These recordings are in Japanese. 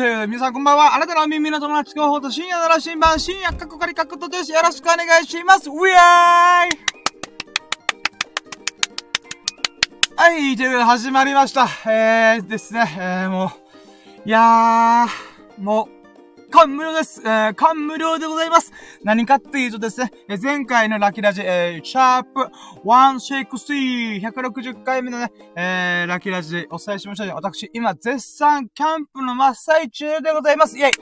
皆さんこんばんは。あなたの耳の友達候補と深夜の羅針盤、深夜カッコカリカッコとです。よろしくお願いします。ウィアーイはい、ということで始まりました。えーですね、えー、もう、いやー、もう、感無量です。えー、感無量でございます。何かっていうとですね、え前回のラキラジ、えー、シャープ160、160回目のね、えー、ラキラジお伝えしましたよ、私、今、絶賛キャンプの真っ最中でございます。イェイ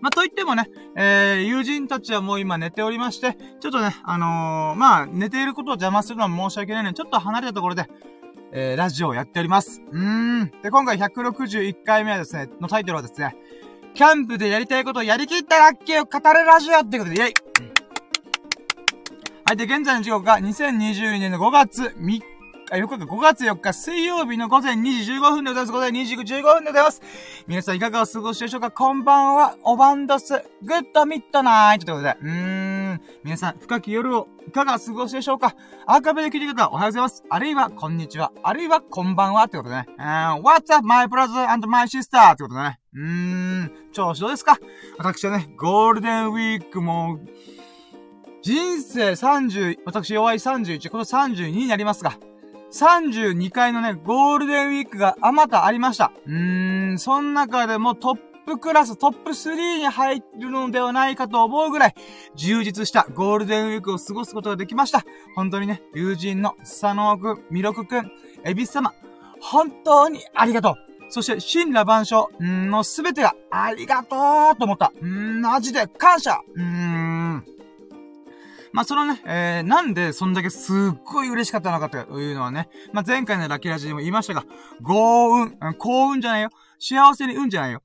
まあ、と言ってもね、えー、友人たちはもう今寝ておりまして、ちょっとね、あのー、まあ、寝ていることを邪魔するのは申し訳ないので、ちょっと離れたところで、えー、ラジオをやっております。うーん。で、今回161回目はですね、のタイトルはですね、キャンプでやりたいことをやりきったラッキーを語るラジオってことで、イェイ。はい、で、現在の時刻が2022年の5月3日、あ、4日か5月4日水曜日の午前2時15分でございます。午前2時15分でございます。皆さんいかがお過ごしでしょうか？こんばんは、おばんどす、グッドミッドナイトということで、うーん、皆さん深き夜をいかが過ごしでしょうか？アーカイブで聞いてる方、おはようございます。あるいは、こんにちは。あるいは、こんばんは。ってことでね。うん、What's up, my brother and my sister? ってことでね。うーん、調子どうですか？私はね、ゴールデンウィークも、人生30、私弱い31、この32になりますが、32回のね、ゴールデンウィークがあまたありました。うーん、その中でもトッップクラス、トップ3に入るのではないかと思うぐらい、充実したゴールデンウィークを過ごすことができました。本当にね、友人の佐野くん、ミロクくん、エビス様、本当にありがとう。そして、神羅万象のすべてがありがとうと思った。マジで感謝うーん。まあ、そのね、えー、なんでそんだけすっごい嬉しかったのかというのはね、まあ、前回のラッキーラジでも言いましたが、幸運、幸運じゃないよ。幸せに運じゃないよ。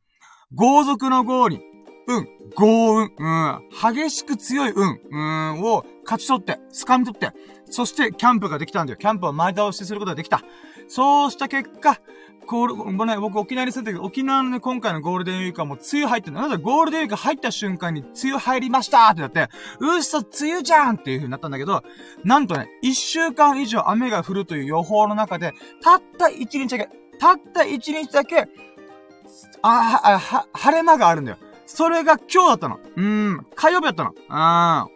豪族の豪に、運、豪運、うん、激しく強い運、うん、を勝ち取って、掴み取って、そしてキャンプができたんだよ。キャンプを前倒しすることができた。そうした結果、ゴール、もうね、僕沖縄に住んでるけど、沖縄のね、今回のゴールデンウィークはもう梅雨入ってるの。なんでゴールデンウィーク入った瞬間に梅雨入りましたってなって、うっそ、梅雨じゃんっていう風になったんだけど、なんとね、一週間以上雨が降るという予報の中で、たった一日だけ、たった一日だけ、ああ、は、晴れ間があるんだよ。それが今日だったの。うん、火曜日だったの。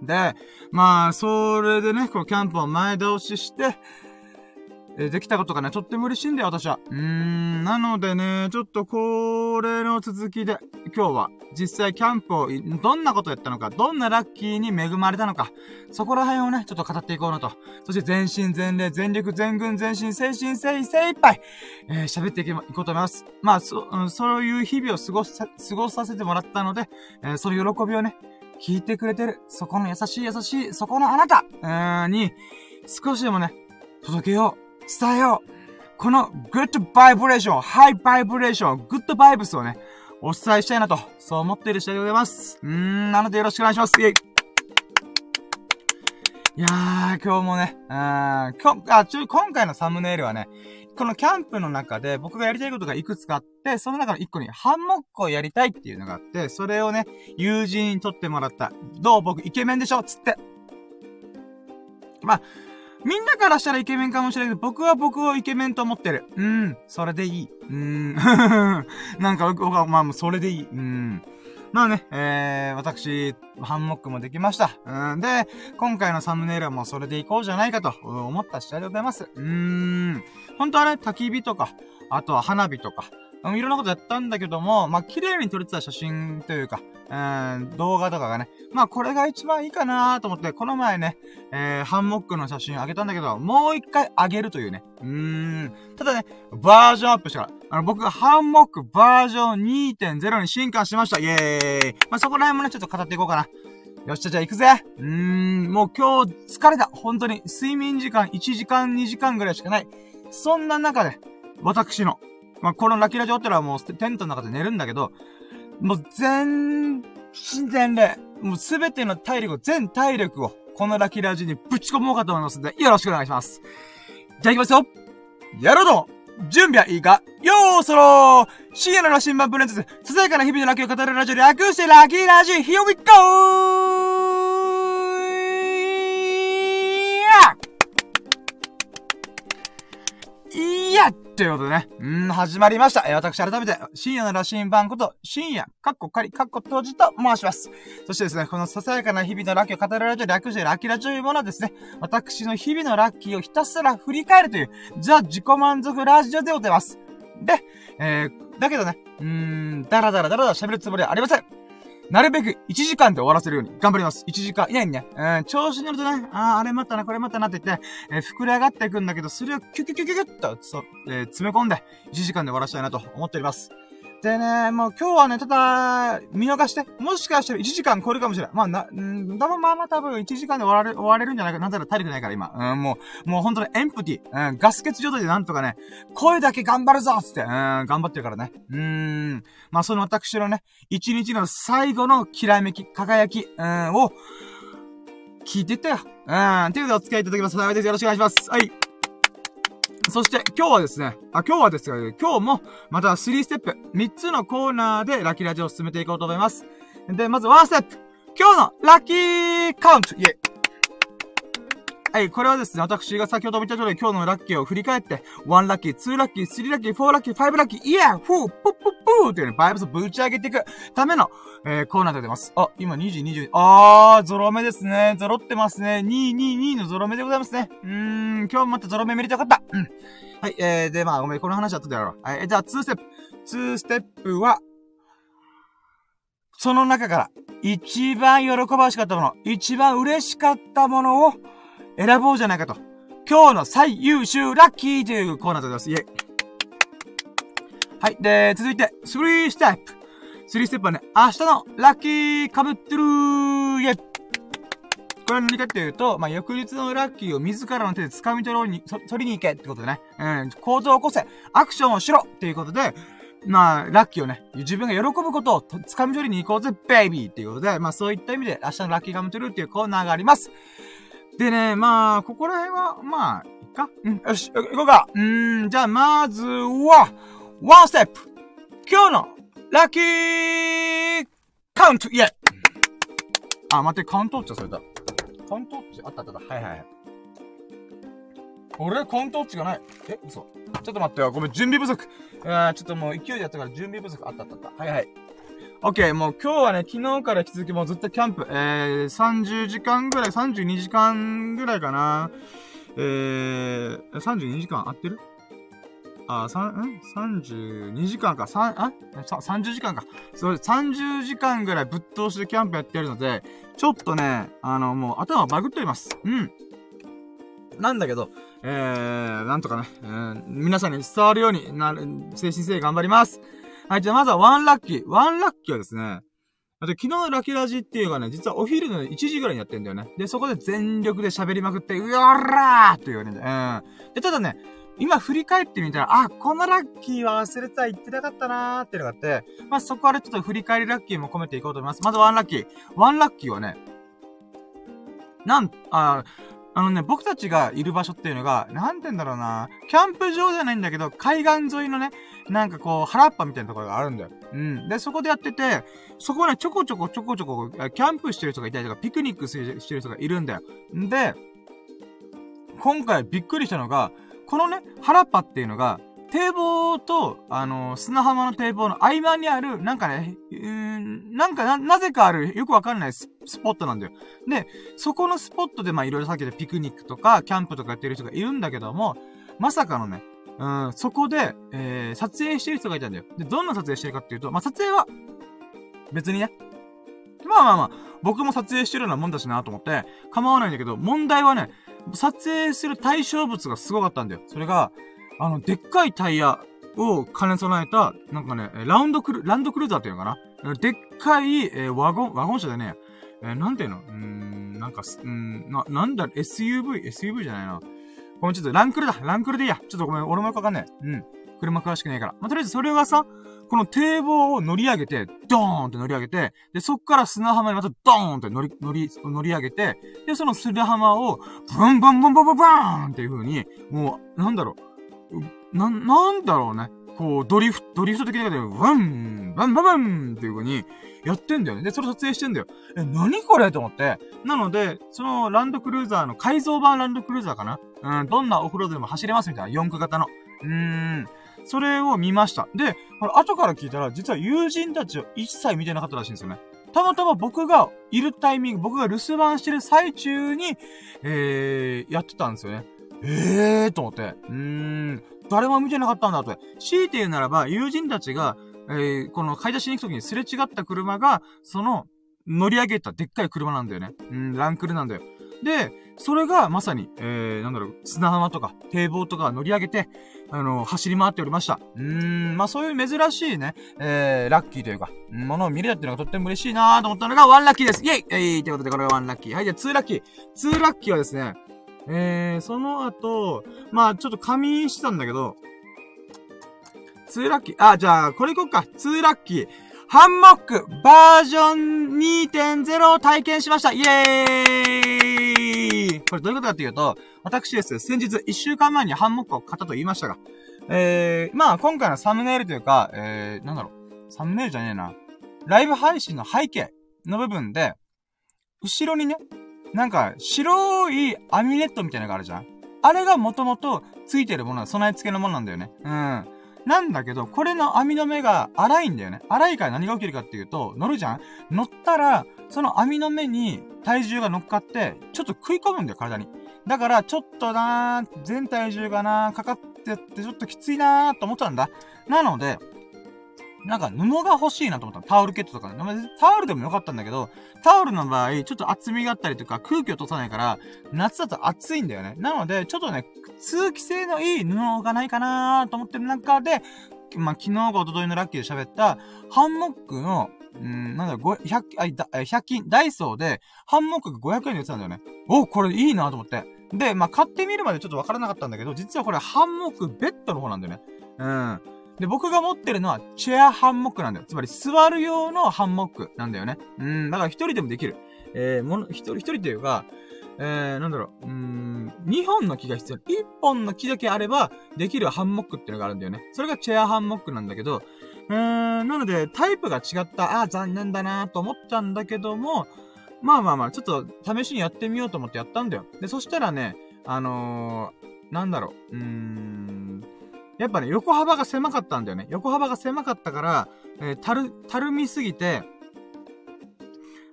うん。で、まあ、それでね、こうキャンプを前倒しして、えーできたことがね、とっても嬉しいんだよ、私は。うーん、なのでね、ちょっとこれの続きで、今日は実際キャンプを、どんなことやったのか、どんなラッキーに恵まれたのか、そこら辺をね、ちょっと語っていこうなと。そして全身全霊、全力、全軍、全身、精神、精精一杯、えー喋っていけばいこうと思います。まあ、そ、うんそういう日々を過ごさ、過ごさせてもらったので、えーその喜びをね、聞いてくれてる、そこの優しい優しい、そこのあなた、うーに、少しでもね、届けよう。伝えよう。このグッドバイブレーション、ハイバイブレーション、グッドバイブスをね、お伝えしたいなと、そう思っている次第でございます。うーん、なのでよろしくお願いします。イェイ。いやー、今日もね、うん、今日、あ、ちょ、今回のサムネイルはね、このキャンプの中で僕がやりたいことがいくつかあって、その中の一個にハンモックをやりたいっていうのがあって、それをね、友人に撮ってもらった。どう僕イケメンでしょ？つって。まあ、みんなからしたらイケメンかもしれないけど、僕は僕をイケメンと思ってる。うん、それでいい。うん、なんか僕は、まあ、それでいい。うん。まあね、えー、私、ハンモックもできました。うん、で、今回のサムネイルはもうそれでいこうじゃないかと思った次第でございます。うーん。本当はね、焚き火とか、あとは花火とか、いろんなことやったんだけども、まあ、綺麗に撮れてた写真というか、うん、動画とかがね、まあ、これが一番いいかなと思って、この前ね、えー、ハンモックの写真あげたんだけど、もう一回あげるというね。うーん。ただね、バージョンアップしたから。あの、僕がハンモックバージョン2.0に進化しました。イェーイ。まあ、そこら辺もね、ちょっと語っていこうかな。よっしゃ、じゃあ行くぜうーん、もう今日疲れた。本当に。睡眠時間1時間2時間ぐらいしかない。そんな中で、私の、まあ、このラキラジオってのはもうテントの中で寝るんだけど、もう全身全霊、もうすべての体力を、全体力を、このラキラジにぶち込もうかと思いますので、よろしくお願いします。じゃあ行きますよやろうと準備はいいかよーそろー深夜の羅針盤プレゼンツ、ささやかな日々のラキを語るラジオ略してラキラジ Here we go! やということでね、うん、始まりました。え、私改めて、深夜の羅針盤こと、深夜、かっこ仮、かっこ閉じと申します。そしてですね、このささやかな日々のラッキーを語られて略してラッキーラというものはですね、私の日々のラッキーをひたすら振り返るという、ザ・自己満足ラジオでございます。で、えー、だけどね、うーん、だらだらだらだら喋るつもりはありません。なるべく1時間で終わらせるように頑張ります。1時間以内にね。うん、調子に乗るとね、ああ、あれ待ったな、これ待ったなって言って、えー、膨れ上がっていくんだけど、それをキュキュキュキュキュッと、そう、えー、詰め込んで、1時間で終わらせたいなと思っております。でね、もう今日はね、ただ、見逃して、もしかしたら1時間超えるかもしれない。まあ、な、うん多分まあまあ多分1時間で終われ、終われるんじゃないか。なんだろ、足りてないから今。うん、もう、もう本当にエンプティ。うん、ガス欠状態でなんとかね、声だけ頑張るぞつって、うん、頑張ってるからね。うん。まあその私のね、一日の最後のきらめき、輝き、うん、を、聞いてったよ。うん、ということでお付き合いいただきます。よろしくお願いします。はい。そして、今日はですね、あ、今日はですが、今日も、また3ステップ、3つのコーナーでラッキーラジオを進めていこうと思います。で、まず1ステップ、今日のラッキーカウント。イェイ。はい、これはですね、私が先ほども言った通り今日のラッキーを振り返って、1ラッキー、2ラッキー、3ラッキー、4ラッキー、5ラッキー、イヤーフープップップーっていうね、バイブスをぶち上げていくための、えー、コーナーで出ます。あ、今2時20、あー、ゾロ目ですね。ゾロってますね。222のゾロ目でございますね。うーん、今日もまたゾロ目見れてよかった。うん。はい、えー、で、まあ、ごめん、この話は後でやろう。はい、じゃあ、2ステップ。2ステップは、その中から、一番喜ばしかったもの、一番嬉しかったものを、選ぼうじゃないかと。今日の最優秀ラッキーというコーナーでございます。イェイ。はい。で、続いて、3ステップ。3ステップはね、明日のラッキーかぶってるーイェイ。これは何かっていうと、まあ、翌日のラッキーを自らの手で掴み取ろうに、取りに行けってことでね。うん、行動を起こせアクションをしろっていうことで、まあ、ラッキーをね、自分が喜ぶことを掴み取りに行こうぜ、ベイビーっていうことで、まあそういった意味で明日のラッキーカムトゥルーっていうコーナーがあります。でね、まあ、ここら辺は、まあ、いっかうん、よし、行こうか。うん、じゃあ、まずは、ワンステップ今日の、ラッキーカウントイェイあ、待って、カウントっちゃそれだ。カウントっちあったあったあった。はいはい。俺、カウントっちがない。え、嘘。ちょっと待ってよ。ごめん、準備不足。あちょっともう勢いでやったから準備不足。あったあったあった。はいはい。オッケー、もう今日はね、昨日から引き続きもうずっとキャンプ、えー、30時間ぐらい、32時間ぐらいかな。えー、32時間合ってる？あ、三、ん ?32 時間か、三、あ ?30 時間か。そう、30時間ぐらいぶっ通しでキャンプやってるので、ちょっとね、あの、もう頭バグっております。うん。なんだけど、えー、なんとかね、えー、皆さんに伝わるようになる、精神性頑張ります。はい、じゃあまずはワンラッキー。ワンラッキーはですね、あと昨日のラッキーラジっていうのがね、実はお昼の1時ぐらいにやってんだよね。で、そこで全力で喋りまくって、うわらーって言われるんだよ。うん。で、ただね、今振り返ってみたら、あ、このラッキーは忘れてた、言ってなかったなーっていうのがあって、まあ、そこからちょっと振り返りラッキーも込めていこうと思います。まずワンラッキー。ワンラッキーはね、なん、あ、あのね、僕たちがいる場所っていうのが、なんて言うんだろうな、キャンプ場じゃないんだけど、海岸沿いのね、なんかこう、原っぱみたいなところがあるんだよ。うん。で、そこでやってて、そこね、ちょこちょこちょこちょこ、キャンプしてる人がいたりとか、ピクニックしてる人がいるんだよ。んで、今回びっくりしたのが、このね、原っぱっていうのが、堤防と、あの、砂浜の堤防の合間にある、なんかね、うーん、なんかな、なぜかある、よくわかんないスポットなんだよ。で、そこのスポットで、まあ、いろいろさっきでピクニックとか、キャンプとかやってる人がいるんだけども、まさかのね、うん、そこで、えー、撮影してる人がいたんだよ。で、どんな撮影してるかっていうと、まあ、撮影は、別にね、まあまあまあ、僕も撮影してるようなもんだしなと思って、構わないんだけど、問題はね、撮影する対象物がすごかったんだよ。それが、あの、でっかいタイヤを兼ね備えた、なんかね、ラウンドクル、ランドクルーザーっていうのかな？でっかい、えー、ワゴン、ワゴン車でね、えー、なんていうの？うーん、なんかうん、な、なんだ、SUV、SUV じゃないな。ごめん、ちょっとランクルだ。ランクルでいいや。ちょっとごめん、俺もよくわかんない。うん。車詳しくないから。まあ、とりあえずそれがさ、この堤防を乗り上げて、ドーンって乗り上げて、で、そっから砂浜にまたドーンって乗り、乗り、乗り上げて、で、その砂浜を、ブンブンブンブンブンブンっていう風に、もう、なんだろう、な、なんだろうね。こう、ドリフト、ドリフト的なで、ワン、バンバンバンっていう風に、やってんだよね。で、それ撮影してんだよ。え、何これと思って。なので、そのランドクルーザーの改造版ランドクルーザーかなうん、どんなオフロードでも走れますみたいな。4区型の。うーん。それを見ました。で、これ後から聞いたら、実は友人たちを一切見てなかったらしいんですよね。たまたま僕がいるタイミング、僕が留守番してる最中に、えー、やってたんですよね。えーと思って。うーん、誰も見てなかったんだと。強いて言うならば、友人たちが、えー、この買い出しに行くときにすれ違った車が、その、乗り上げたでっかい車なんだよね。うん、ランクルなんだよ。で、それがまさに、えー、なんだろう、砂浜とか堤防とか乗り上げて、あの、走り回っておりました。うーん、まあそういう珍しいね、えー、ラッキーというか、ものを見れたっていうのがとっても嬉しいなーと思ったのがワンラッキーです。イェイえいー、ということでこれがワンラッキー。はい、じゃあツーラッキー。ツーラッキーはですね、えー、その後、まあちょっと仮眠してたんだけど、ツーラッキー、あ、じゃあ、これいこっか。ツーラッキー。ハンモックバージョン2.0を体験しましたイェーイこれどういうことかっていうと、私です、先日1週間前にハンモックを買ったと言いましたが、えー、まあ今回のサムネイルというか、えー、なんだろう、サムネイルじゃねえな。ライブ配信の背景の部分で、後ろにね、なんか白い網ネットみたいなのがあるじゃんあれがもともとついてるものは、備え付けのものなんだよね。うん。なんだけど、これの網の目が荒いんだよね。荒いから何が起きるかっていうと、乗るじゃん乗ったら、その網の目に体重が乗っかって、ちょっと食い込むんだよ、体に。だから、ちょっとなー、全体重がなー、かかってってちょっときついなーと思ったんだ。なので、なんか布が欲しいなと思った。タオルケットとかね。タオルでもよかったんだけど、タオルの場合、ちょっと厚みがあったりとか、空気を通さないから、夏だと暑いんだよね。なので、ちょっとね、通気性のいい布がないかなと思ってる中で、まあ、昨日か一昨日のラッキーで喋った、ハンモックの、うん、なんだろ、100、あ、100均、ダイソーで、ハンモックが500円で売ってたんだよね。お、これいいなと思って。で、まあ、買ってみるまでちょっとわからなかったんだけど、実はこれハンモックベッドの方なんだよね。うん。で、僕が持ってるのは、チェアハンモックなんだよ。つまり、座る用のハンモックなんだよね。うん、だから一人でもできる。えー、もの、一人、一人というか、えー、なんだろう、うーん、2本の木が必要。1本の木だけあれば、できるハンモックっていうのがあるんだよね。それがチェアハンモックなんだけど、うーん、なので、タイプが違った、ああ、残念だなと思ったんだけども、まあまあまあ、ちょっと試しにやってみようと思ってやったんだよ。で、そしたらね、あのー、なんだろう、うーん、やっぱね、横幅が狭かったんだよね。横幅が狭かったから、えー、たる、たるみすぎて、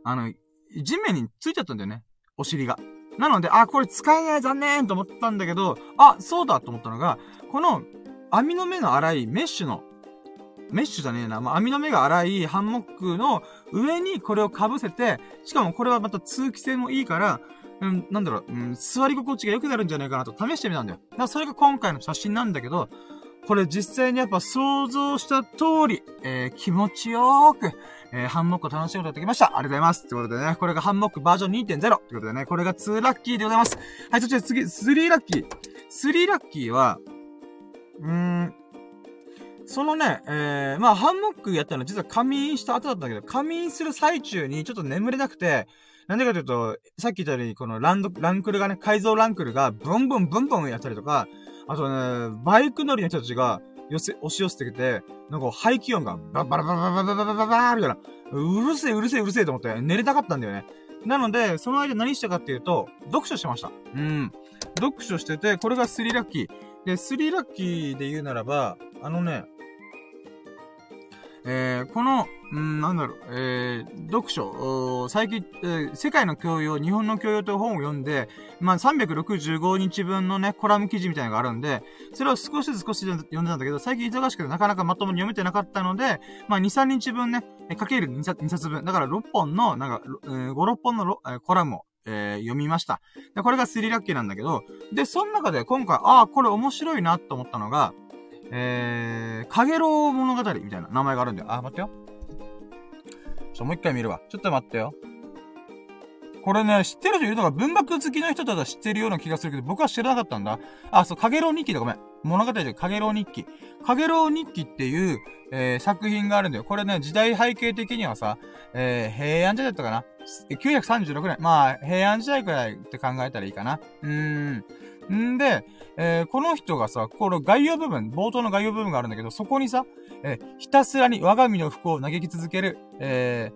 あの、地面についちゃったんだよね。お尻が。なので、あ、これ使えない残念と思ったんだけど、あ、そうだと思ったのが、この網の目の粗いメッシュの、メッシュじゃねえな、まあ、網の目が粗いハンモックの上にこれを被せて、しかもこれはまた通気性もいいから、うん、なんだろう、うん、座り心地が良くなるんじゃないかなと試してみたんだよ。だからそれが今回の写真なんだけど、これ実際にやっぱ想像した通り、えー、気持ちよーく、えー、ハンモックを楽しむことができました。ありがとうございます。ということでね、これがハンモックバージョン2.0。ということでね、これが2ラッキーでございます。はい、そして次、3ラッキー。3ラッキーは、うーん、そのね、えー、まあ、ハンモックやったの実は仮眠した後だったんだけど、仮眠する最中にちょっと眠れなくて、なんでかというと、さっき言ったように、このランド、ランクルがね、改造ランクルがブンブンブンブンやったりとか、あとね、バイク乗りの人たちが、寄せ、押し寄せてきて、なんか排気音が、バラバラバラバラバラバラバラみたいな。うるせえうるせえうるせえと思って寝れたかったんだよね。なので、その間何したかっていうと、読書してました。うん。読書してて、これがスリラッキー。で、スリラッキーで言うならば、あのね、えー、この、うん、なんだろう、えー、読書、最近、えー、世界の教養、日本の教養という本を読んで、まあ、365日分のね、コラム記事みたいなのがあるんで、それを少しずつ少しずつ読んでたんだけど、最近忙しくてなかなかまともに読めてなかったので、まあ、2、3日分ね、かける2冊 ,2 冊分。だから6本の、なんか、えー、5、6本のえー、コラムを、えー、読みました。で、これがスリラッキーなんだけど、で、その中で今回、ああ、これ面白いなと思ったのが、えー、かげろう物語みたいな名前があるんだよ。あ、待ってよ。ちょ、もう一回見るわ。ちょっと待ってよ。これね、知ってる人いるのか？文学好きの人だったら知ってるような気がするけど、僕は知らなかったんだ。あ、そう、かげろう日記だ、ごめん。物語でかげろう日記。かげろう日記っていう、えー、作品があるんだよ。これね、時代背景的にはさ、えー、平安時代だったかな ?936 年。まあ、平安時代くらいって考えたらいいかな。うーん。んで、えー、この人がさ、この概要部分、冒頭の概要部分があるんだけど、そこにさ、えー、ひたすらに我が身の服を嘆き続ける、え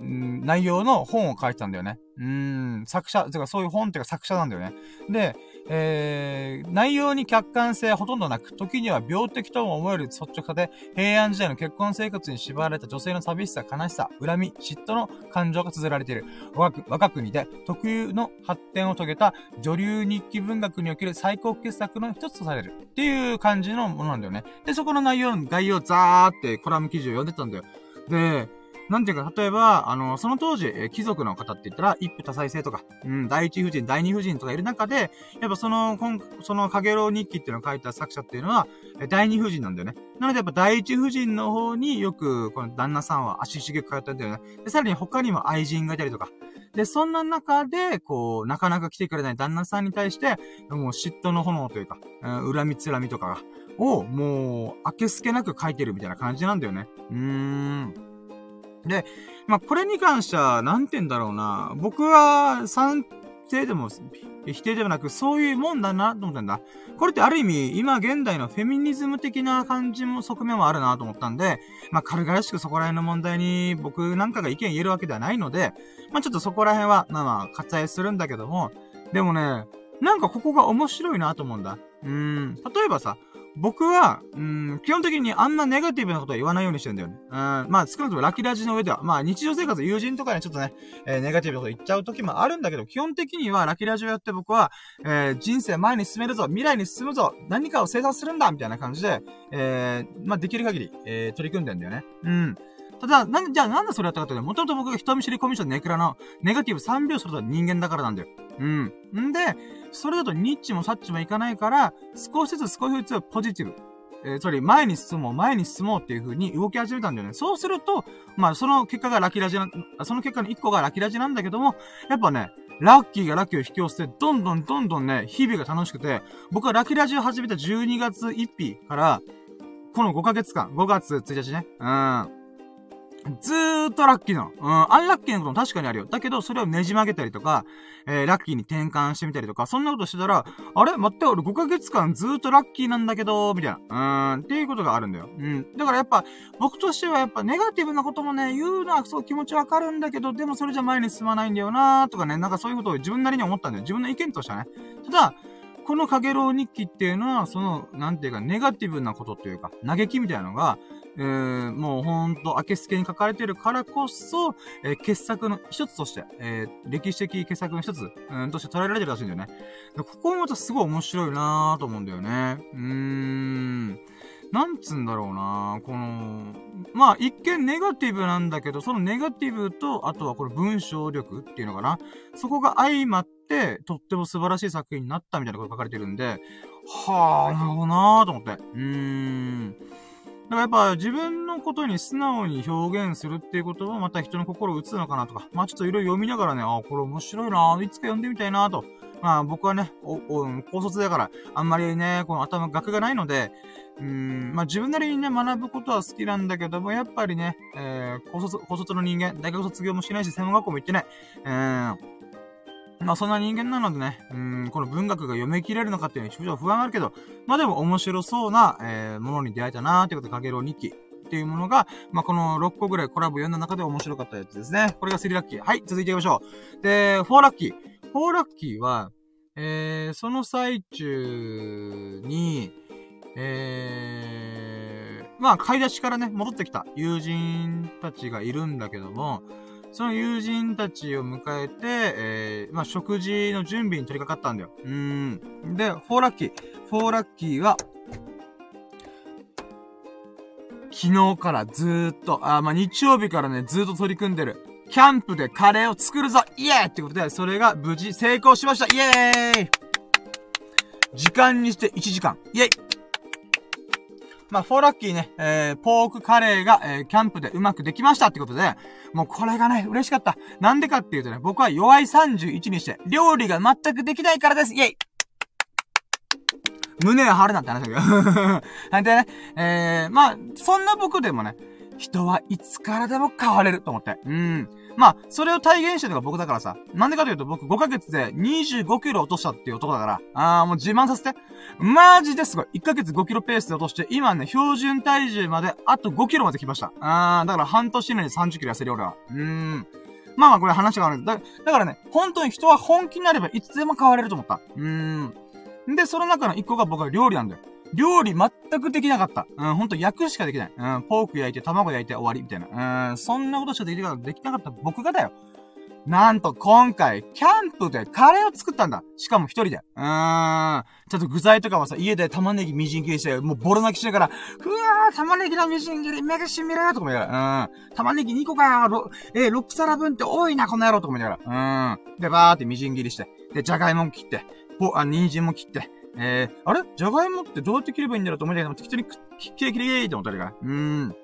ー、ん内容の本を書いてたんだよね。うん、作者、てかそういう本っていうか作者なんだよね。で、えー、内容に客観性はほとんどなく、時には病的とも思える率直さで、平安時代の結婚生活に縛られた女性の寂しさ、悲しさ、恨み、嫉妬の感情が綴られている。若国で特有の発展を遂げた女流日記文学における最高傑作の一つとされる。っていう感じのものなんだよね。で、そこの内容、概要をザーってコラム記事を読んでたんだよ。で、なんていうか、例えば、あの、その当時、え貴族の方って言ったら、一夫多妻制とか、うん、第一夫人、第二夫人とかいる中で、やっぱその、その、かげろう日記っていうのを書いた作者っていうのは、第二夫人なんだよね。なのでやっぱ第一夫人の方によく、この旦那さんは足しげく通ったんだよね。で、さらに他にも愛人がいたりとか。で、そんな中で、こう、なかなか来てくれない旦那さんに対して、もう嫉妬の炎というか、うん、恨みつらみとかが、を、もう、明けすけなく書いてるみたいな感じなんだよね。うーん。で、まあ、これに関しては、なんて言うんだろうな。僕は、賛成でも、否定でもなく、そういうもんだなと思ったんだ。これってある意味、今現代のフェミニズム的な感じも、側面もあるなと思ったんで、まあ、軽々しくそこら辺の問題に僕なんかが意見言えるわけではないので、まあ、ちょっとそこら辺は、まあま、割愛するんだけども、でもね、なんかここが面白いなと思うんだ。うーん、例えばさ、僕は、うん、基本的にあんなネガティブなことは言わないようにしてるんだよね。うん、まあ少なくともラキラジの上では、まあ日常生活、友人とかにちょっとね、えー、ネガティブなこと言っちゃう時もあるんだけど、基本的にはラキラジをやって僕は、えー、人生前に進めるぞ、未来に進むぞ、何かを生産するんだ、みたいな感じで、えー、まあできる限り、えー、取り組んでんだよね。うん。ただ、なん、じゃあなんでそれやったかっていうと、もともと僕が人見知りコミュ障ネクラのネガティブ3秒すると人間だからなんだよ。うん。んで、それだとニッチもサッチもいかないから、少しずつ少しずつポジティブ。えー、つまり前に進もう、前に進もうっていう風に動き始めたんだよね。そうすると、まあその結果がラキラジな、その結果の1個がラキラジなんだけども、やっぱね、ラッキーがラッキーを引き寄せて、どんどんどんどんね、日々が楽しくて、僕はラキラジを始めた12月1日から、この5ヶ月間、5月1日ね、うん。ずーっとラッキーなの。うん、アンラッキーなことも確かにあるよ。だけど、それをねじ曲げたりとか、えー、ラッキーに転換してみたりとか、そんなことしてたら、あれ？待って、俺5ヶ月間ずーっとラッキーなんだけど、みたいな。うん、っていうことがあるんだよ。うん。だからやっぱ、僕としてはやっぱネガティブなこともね、言うのはそう気持ちわかるんだけど、でもそれじゃ前に進まないんだよなーとかね、なんかそういうことを自分なりに思ったんだよ。自分の意見としてはね。ただ、このかげろう日記っていうのは、その、なんていうか、ネガティブなことっていうか、嘆きみたいなのが、えー、もうほんと、明けすけに書かれてるからこそ、えー、傑作の一つとして、えー、歴史的傑作の一つ、うん、として捉えられてるらしいんだよね。ここもまたすごい面白いなぁと思うんだよね。うーん。なんつんだろうなこの、まあ、一見ネガティブなんだけど、そのネガティブと、あとはこれ文章力っていうのかなそこが相まって、とっても素晴らしい作品になったみたいなこと書かれてるんで、はぁ、なるほどなぁと思って。うーん。だからやっぱ自分のことに素直に表現するっていうこともまた人の心を打つのかなとか、まあちょっといろいろ読みながらね、ああ、これ面白いないつか読んでみたいなと。まあ僕はね、お、お、高卒だから、あんまりね、この頭、学がないので、うん、まあ自分なりにね、学ぶことは好きなんだけども、やっぱりね、えー、高卒、高卒の人間、大学卒業もしないし、専門学校も行ってない。えーまあそんな人間なのでね、うん、この文学が読み切れるのかっていうのは少々不安あるけど、まあでも面白そうな、えー、ものに出会えたなーってことで、かげろう日記っていうものが、まあこの6個ぐらいコラボ読んだ中で面白かったやつですね。これが3ラッキー。はい、続いていきましょう。で、4ラッキー。4ラッキーは、えー、その最中に、えー、まあ買い出しからね、戻ってきた友人たちがいるんだけども、その友人たちを迎えて、えー、まあ、食事の準備に取り掛かったんだよ。うん。で、フォーラッキー。フォーラッキーは、昨日からずーっと、あ、まあ、日曜日からね、ずーっと取り組んでる。キャンプでカレーを作るぞイエーイってことで、それが無事成功しましたイエーイ時間にして1時間。イエイまあ、フォーラッキーね、えー、ポークカレーが、えー、キャンプでうまくできましたってことで、もうこれがね、嬉しかった。なんでかっていうとね、僕は弱い31にして、料理が全くできないからですイェイ胸が張るなって話だけど。なんでね、えー、まあ、そんな僕でもね、人はいつからでも変われると思って。うん。まあ、それを体現してるのが僕だからさ。なんでかというと僕5ヶ月で25キロ落としたっていう男だから。あー、もう自慢させて。マジですごい。1ヶ月5キロペースで落として、今ね、標準体重まであと5キロまで来ました。あー、だから半年以内に30キロ痩せるよ、俺は。うーん。まあまあ、これ話があるだ。だからね、本当に人は本気になればいつでも変われると思った。うーん。で、その中の一個が僕は料理なんだよ。料理全くできなかった。うん、ほんと焼くしかできない。うん、ポーク焼いて、卵焼いて終わりみたいな。うん、そんなことしかできなかった、できなかった僕がだよ。なんと今回、キャンプでカレーを作ったんだ。しかも一人で。うーん。ちょっと具材とかはさ、家で玉ねぎみじん切りして、もうボロ泣きしながら、うわー、玉ねぎのみじん切り、目がしみるとか思いながら、うん。玉ねぎ2個かよ、えー、6皿分って多いな、この野郎とか思いながら、うん。で、バーってみじん切りして、で、じゃがいもも切って、ぽ、あ、人参も切って、えー、あれ？じゃがいもってどうやって切ればいいんだろうと思いながら、適当にき、きれきれーって思ったりから。うーん。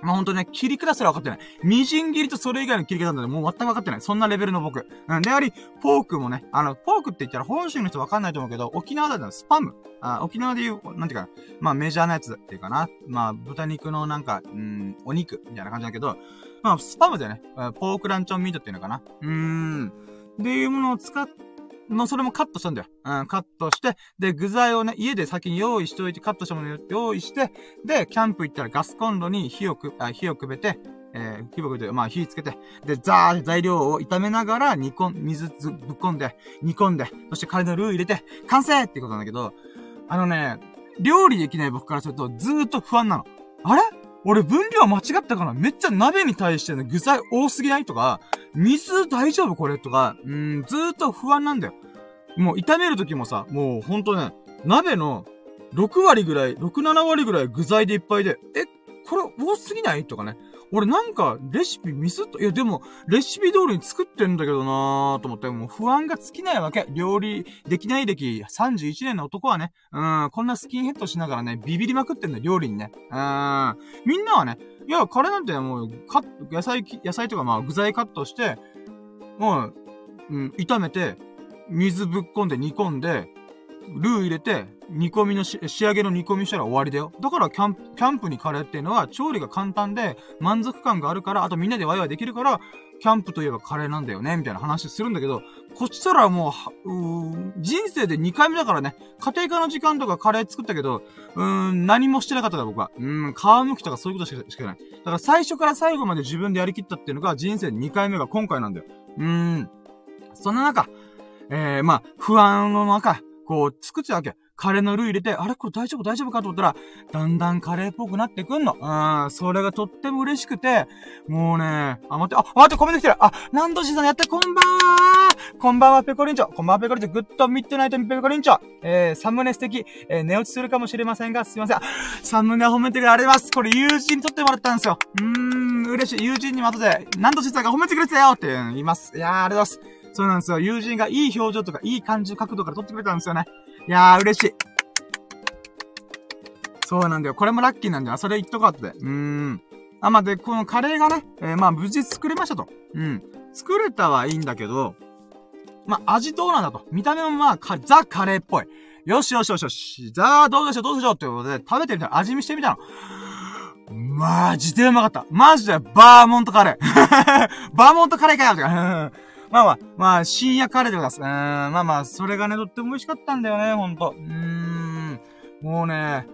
まあ、ほんとね、切り方すら分かってない。みじん切りとそれ以外の切り方なんで、もう全く分かってない。そんなレベルの僕。うん。であり、フォークもね、あの、フォークって言ったら本州の人分かんないと思うけど、沖縄だったらスパム。あ、沖縄で言う、なんていうか。まあ、メジャーなやつっていうかな。まあ、豚肉のなんか、うん、お肉、みたいな感じだけど、まあ、スパムでね、ポークランチョンミートっていうのかな。うーん。っていうものを使って、の、それもカットしたんだよ。うん、カットして、で、具材をね、家で先に用意しておいて、カットしたものを用意して、で、キャンプ行ったらガスコンロに火をく、あ火をくべて、えー、火をくべて、まあ火つけて、で、ザーって材料を炒めながら煮込ん、水ぶっ込んで、煮込んで、そしてカレーのルー入れて、完成ってことなんだけど、あのね、料理できない僕からするとずーっと不安なの。あれ？俺分量間違ったかなめっちゃ鍋に対しての具材多すぎないとか、水大丈夫これとか、うん、ずーっと不安なんだよ。もう炒める時もさ、もうほんとね、鍋の6割ぐらい、6、7割ぐらい具材でいっぱいで、え、これ多すぎないとかね。俺なんかレシピミスった、いやでも、レシピ通りに作ってんだけどなーと思って、もう不安が尽きないわけ。料理できない歴31年の男はね、うん、こんなスキンヘッドしながらね、ビビりまくってんだ、料理にね。うん、みんなはね、いや、カレーなんてもう、カット、野菜、野菜とかまあ具材カットして、もう、うん、炒めて、水ぶっ込んで煮込んで、ルー入れて、煮込みの仕上げの煮込みしたら終わりだよ。だからキャンプ、キャンプにカレーっていうのは調理が簡単で満足感があるから、あとみんなでワイワイできるから、キャンプといえばカレーなんだよね、みたいな話するんだけど、こっちたらもう、う人生で2回目だからね、家庭科の時間とかカレー作ったけど、うーん、何もしてなかったから僕は。うーん、皮むきとかそういうことしかしかない。だから最初から最後まで自分でやりきったっていうのが人生2回目が今回なんだよ。うーん。そんな中、えー、まあ、不安の中、こう、作っちゃうわけ。カレーのルー入れて、あれこれ大丈夫大丈夫かと思ったら、だんだんカレーっぽくなってくんの。うん、それがとっても嬉しくて、もうね、あ、待って、あ、待って、コメント来てる。あ、なんどしさんやって、こんばんはこんばんは、ペコリンチョ。こんばんは、ペコリンチョ。グッドミッドナイトペコリンチョ。えー、サムネ素敵。えー、寝落ちするかもしれませんが、すいません。サムネ褒めてくれあります。これ友人に撮ってもらったんですよ。うーん、嬉しい。友人にも後で、なんどしさんが褒めてくれてたよって言います。いやー、ありがとうございます。そうなんですよ。友人がいい表情とかいい感じ角度から撮ってくれたんですよね。いやー、嬉しい。そうなんだよ。これもラッキーなんだよ。それ言っとこうって。うーん。あ、まあ、で、このカレーがね、えー、まあ、無事作れましたと。うん。作れたはいいんだけど、まあ、味どうなんだと。見た目もまあ、か、ザ・カレーっぽい。よしよしよしよし。ザー、どうでしょうどうでしょうってことで、食べてみたら味見してみたの。マジでうまかった。マジでバーモントカレー。バーモントカレーかよとか。まあまあ、まあ、深夜カレーでございます。うん、まあまあ、それがね、とっても美味しかったんだよね、ほんと。うーん。もうね、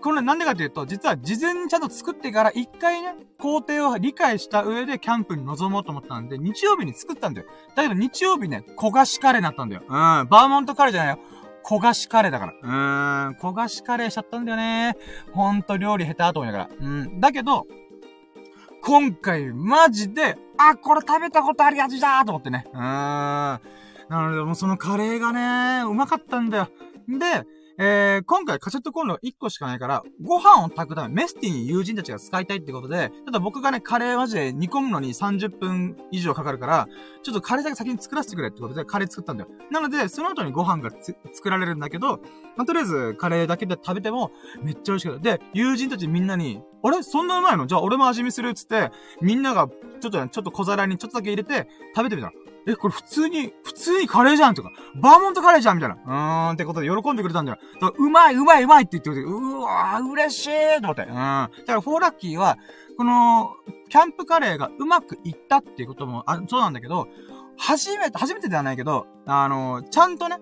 これなんでかっていうと、実は事前にちゃんと作ってから一回ね、工程を理解した上でキャンプに臨もうと思ったんで、日曜日に作ったんだよ。だけど日曜日ね、焦がしカレーになったんだよ。うん、バーモントカレーじゃないよ。焦がしカレーだから。うーん、焦がしカレーしちゃったんだよね。ほんと料理下手と思いながら。うん。だけど、今回マジで、あ、これ食べたことあるやつだと思ってね。うーん。なので、もうそのカレーがね、うまかったんだよ。で、えー、今回カセットコンロ1個しかないから、ご飯を炊くため、メスティに友人たちが使いたいってことで、ただ僕がね、カレーマジで煮込むのに30分以上かかるから、ちょっとカレーだけ先に作らせてくれってことで、カレー作ったんだよ。なので、その後にご飯が作られるんだけど、まあ、とりあえず、カレーだけで食べても、めっちゃ美味しかった。で、友人たちみんなに、あれ？そんなうまいの？じゃあ俺も味見するっつって、みんなが、ちょっとね、ちょっと小皿にちょっとだけ入れて、食べてみたの。え、これ普通に、普通にカレーじゃんとか、バーモントカレーじゃんみたいな。うーんってことで喜んでくれたんだよ。だうまいうまいうまいって言ってくれて、うわー、嬉しいと思って。うん。だからフォーラッキーは、この、キャンプカレーがうまくいったっていうこともあ、そうなんだけど、初めて、初めてではないけど、あのちゃんとね、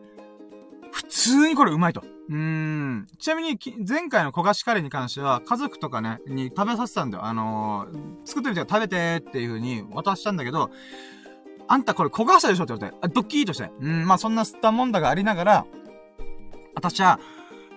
普通にこれうまいと。うん。ちなみに、前回の焦がしカレーに関しては、家族とかね、に食べさせたんだよ。あのー、作ってみて食べてっていう風に渡したんだけど、あんたこれ焦がしたでしょって言われて、あドッキーとして。うん、まあそんな吸ったもんだがありながら、私は、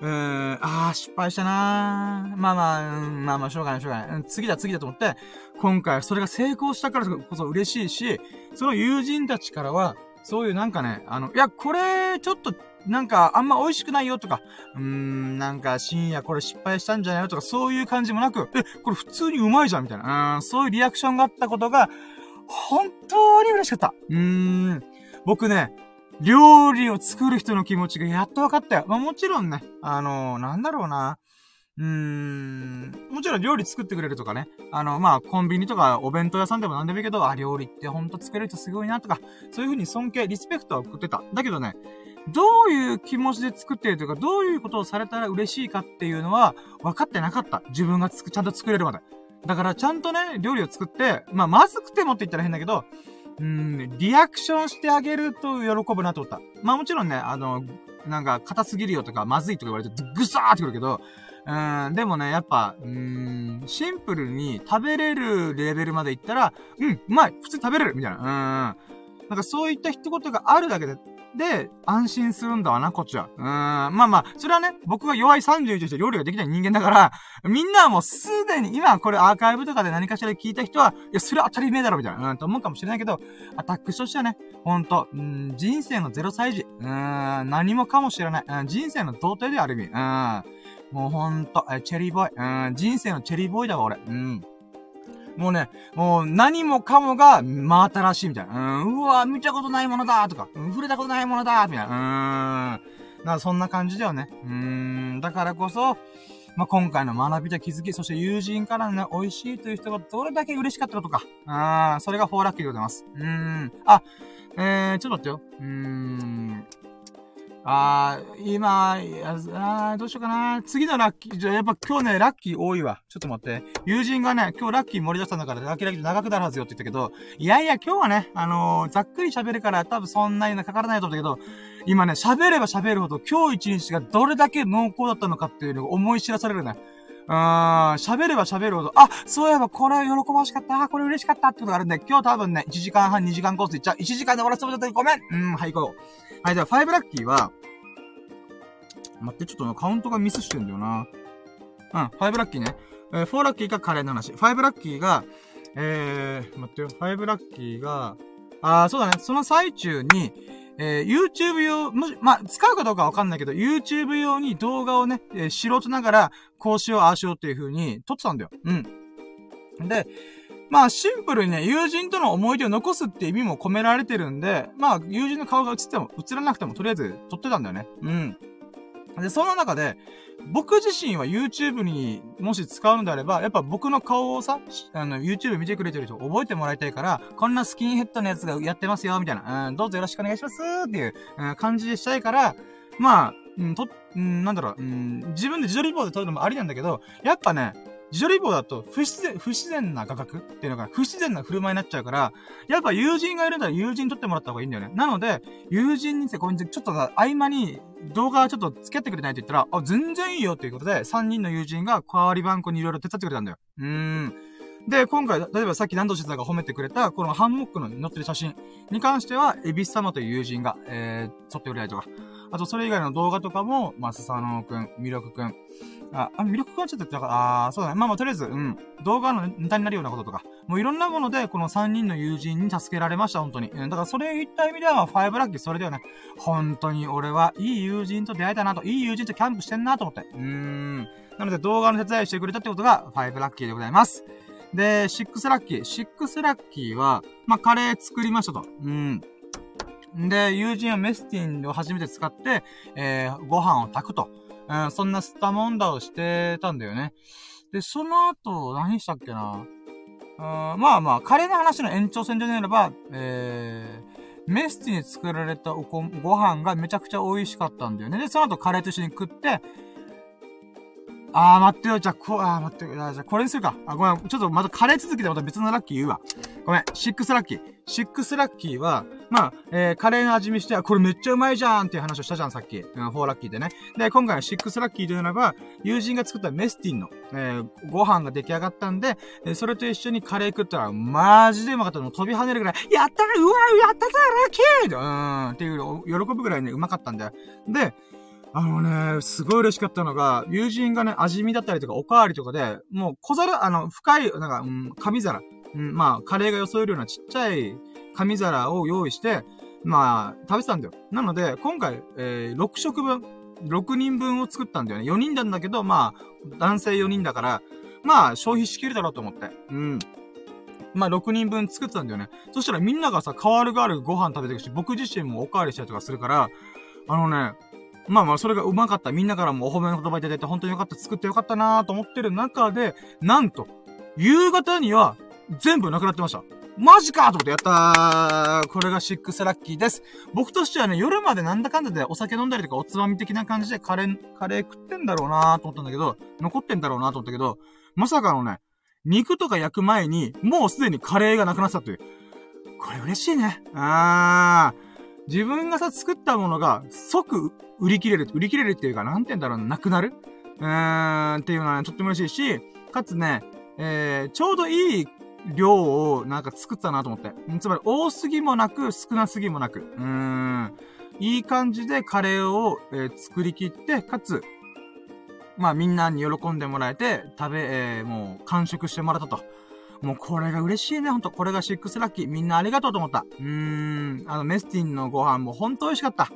うーん、あー、失敗したなー。まあまあ、うんまあまあ、しょうがない、しょうがない。次だ、次だと思って、今回それが成功したからこそ嬉しいし、その友人たちからは、そういうなんかね、あの、いや、これ、ちょっと、なんか、あんま美味しくないよとか、うーん、なんか、深夜これ失敗したんじゃないよとか、そういう感じもなく、え、これ普通にうまいじゃんみたいな、うん、そういうリアクションがあったことが、本当に嬉しかった。うーん、僕ね、料理を作る人の気持ちがやっと分かったよ。まあもちろんね、あのー、なんだろうな。うーん、もちろん料理作ってくれるとかね。あの、まあ、コンビニとかお弁当屋さんでも何でもいいけど、あ、料理ってほんと作れる人すごいなとか、そういう風に尊敬、リスペクトは送ってた。だけどね、どういう気持ちで作ってるというか、どういうことをされたら嬉しいかっていうのは、分かってなかった。自分がつく、ちゃんと作れるまで。だからちゃんとね、料理を作って、まあ、まずくてもって言ったら変だけど、うん、リアクションしてあげると喜ぶなと思った。まあもちろんね、あの、なんか、硬すぎるよとか、まずいとか言われて、ぐさーってくるけど、うん、でもね、やっぱ、うん、シンプルに食べれるレベルまでいったら、うん、うまい普通に食べれるみたいな。うん。なんかそういった一言があるだけで、で、安心するんだわな、こっちは。うーん。まあまあ、それはね、僕が弱い31として料理ができない人間だから、みんなはもうすでに、今これアーカイブとかで何かしら聞いた人は、いや、それは当たり前だろ、みたいな、うん、と思うかもしれないけど、アタックとしてはね、ほんと、うん、人生の0歳児、うーん、何もかもしれない、うん、人生の童貞である意味、うん、もうほんと、チェリーボーイ、うん、人生のチェリーボーイだわ、俺、うん。もうね、もう何もかもが真新しいみたいな。うん、うわ、見たことないものだとか、うん、触れたことないものだみたいな。うーん。なそんな感じだよね。うーん、だからこそ、まあ、今回の学びと気づき、そして友人からのね、美味しいという人がどれだけ嬉しかったことか。あそれがフォーラッキーでございます。うーん。あ、えー、ちょっと待ってよ。うーん。あー、今、ああどうしようかな。次のラッキー、じゃやっぱ今日ね、ラッキー多いわ。ちょっと待って。友人がね、今日ラッキー盛り出したんだから、ラッキーラッキー長くなるはずよって言ったけど、いやいや、今日はね、あのー、ざっくり喋るから多分そんなにかからないと思ったけど、今ね、喋れば喋るほど今日一日がどれだけ濃厚だったのかっていうのを思い知らされるね。うーん、喋れば喋るほど、あ、そういえばこれ喜ばしかった、これ嬉しかったってことがあるんで、今日多分ね、1時間半、2時間コースいっちゃう。1時間で終わらせてもらってごめんうん、はい、行こう。はい、じゃあ、5ラッキーは、待って、ちょっとカウントがミスしてんだよな。うん、5ラッキーね。えー、4ラッキーがカレーの話。5ラッキーが、えー、待ってよ。5ラッキーが、あー、そうだね。その最中に、えー、YouTube 用、もし、まあ、使うかどうかわかんないけど、YouTube 用に動画をね、えー、素人ながら、こうしよう、ああしようっていう風に撮ってたんだよ。うん。で、まあシンプルにね、友人との思い出を残すって意味も込められてるんで、まあ友人の顔が映っても、映らなくてもとりあえず撮ってたんだよね。うん。で、そんな中で、僕自身は YouTube にもし使うんであれば、やっぱ僕の顔をさ、あの、YouTube 見てくれてる人覚えてもらいたいから、こんなスキンヘッドのやつがやってますよ、みたいな、うん、どうぞよろしくお願いしますっていう、うん、感じでしたいから、まあ、うん、と、うん、なんだろう、うん、自分で自撮り棒で撮るのもありなんだけど、やっぱね、自撮り棒だと不自然、不自然な画角っていうのが不自然な振る舞いになっちゃうから、やっぱ友人がいるんだら友人に撮ってもらった方がいいんだよね。なので、友人にこれちょっと合間に動画ちょっと付き合ってくれないって言ったら、あ、全然いいよっていうことで、3人の友人が代わり番号にいろいろ手伝ってくれたんだよ。うーん。で、今回、例えばさっき何度してたか褒めてくれた、このハンモックの載ってる写真に関しては、エビス様という友人が、えー、撮ってくれたりとか。あと、それ以外の動画とかも、まあ、スサノくん、ミルクくん、あ、あ、魅力感じちゃってたから、あそうだね。まあまあ、とりあえず、うん。動画のネタになるようなこととか、もういろんなもので、この3人の友人に助けられました、本当に。うん、だからそれ言った意味では、まあ、5ラッキー、それではね、本当に俺はいい友人と出会えたなと、いい友人とキャンプしてんなと思って。うーん。なので動画の手伝いしてくれたってことが、5ラッキーでございます。で、6ラッキー。6ラッキーは、まあ、カレー作りましたと。うん。で、友人はメスティンを初めて使って、えー、ご飯を炊くと。うん、そんなスタモンダをしてたんだよね。で、その後、何したっけな？うん、まあまあ、カレーの話の延長線でなれば、えー、メスティに作られたおご飯がめちゃくちゃ美味しかったんだよね。で、その後カレーと一緒に食って、あー、待ってよ。じゃあ、こ、あー、待ってよ。じゃあ、これにするか。あ、ごめん。ちょっとまたカレー続きでまた別のラッキー言うわ。ごめん。シックスラッキー。シックスラッキーは、まあ、えー、カレーの味見して、あこれめっちゃうまいじゃんっていう話をしたじゃん、さっき。うん、フォーラッキーでね。で、今回はシックスラッキーというならば、友人が作ったメスティンの、えー、ご飯が出来上がったんで、えー、それと一緒にカレー食ったら、マジでうまかったの。飛び跳ねるぐらい、やったーうわやったぞラッキーうーん、っていう、喜ぶぐらいね、うまかったんだよ。で、あのね、すごい嬉しかったのが、友人がね、味見だったりとか、おかわりとかで、もう小皿、あの、深い、なんか、うん、紙皿。うん、まあ、カレーが装えるようなちっちゃい紙皿を用意して、まあ、食べてたんだよ。なので、今回、えー、6食分、6人分を作ったんだよね。4人なんだけど、まあ、男性4人だから、まあ、消費しきるだろうと思って。うん。まあ、6人分作ってたんだよね。そしたらみんながさ、代わる代わるご飯食べてるし、僕自身もおかわりしたりとかするから、あのね、まあまあ、それがうまかった。みんなからもお褒めの言葉いただいて、本当によかった。作ってよかったなーと思ってる中で、なんと、夕方には、全部なくなってました。マジかと思ってやったーこれがシックスラッキーです。僕としてはね、夜までなんだかんだでお酒飲んだりとかおつまみ的な感じでカレー、カレー食ってんだろうなーと思ったんだけど、残ってんだろうなーと思ったけど、まさかのね、肉とか焼く前に、もうすでにカレーがなくなってたという。これ嬉しいね。あー。自分がさ、作ったものが即売り切れる、売り切れるっていうか、なんて言うんだろうな、なくなる？うーん、っていうのは、ね、とっても嬉しいし、かつね、えー、ちょうどいい量をなんか作ったなと思って。つまり多すぎもなく、少なすぎもなく。うーん。いい感じでカレーを、えー、作り切って、かつ、まあみんなに喜んでもらえて、食べ、えー、もう完食してもらったと。もうこれが嬉しいね、ほんと。これがシックスラッキー。みんなありがとうと思った。うーん。あの、メスティンのご飯もほんと美味しかった。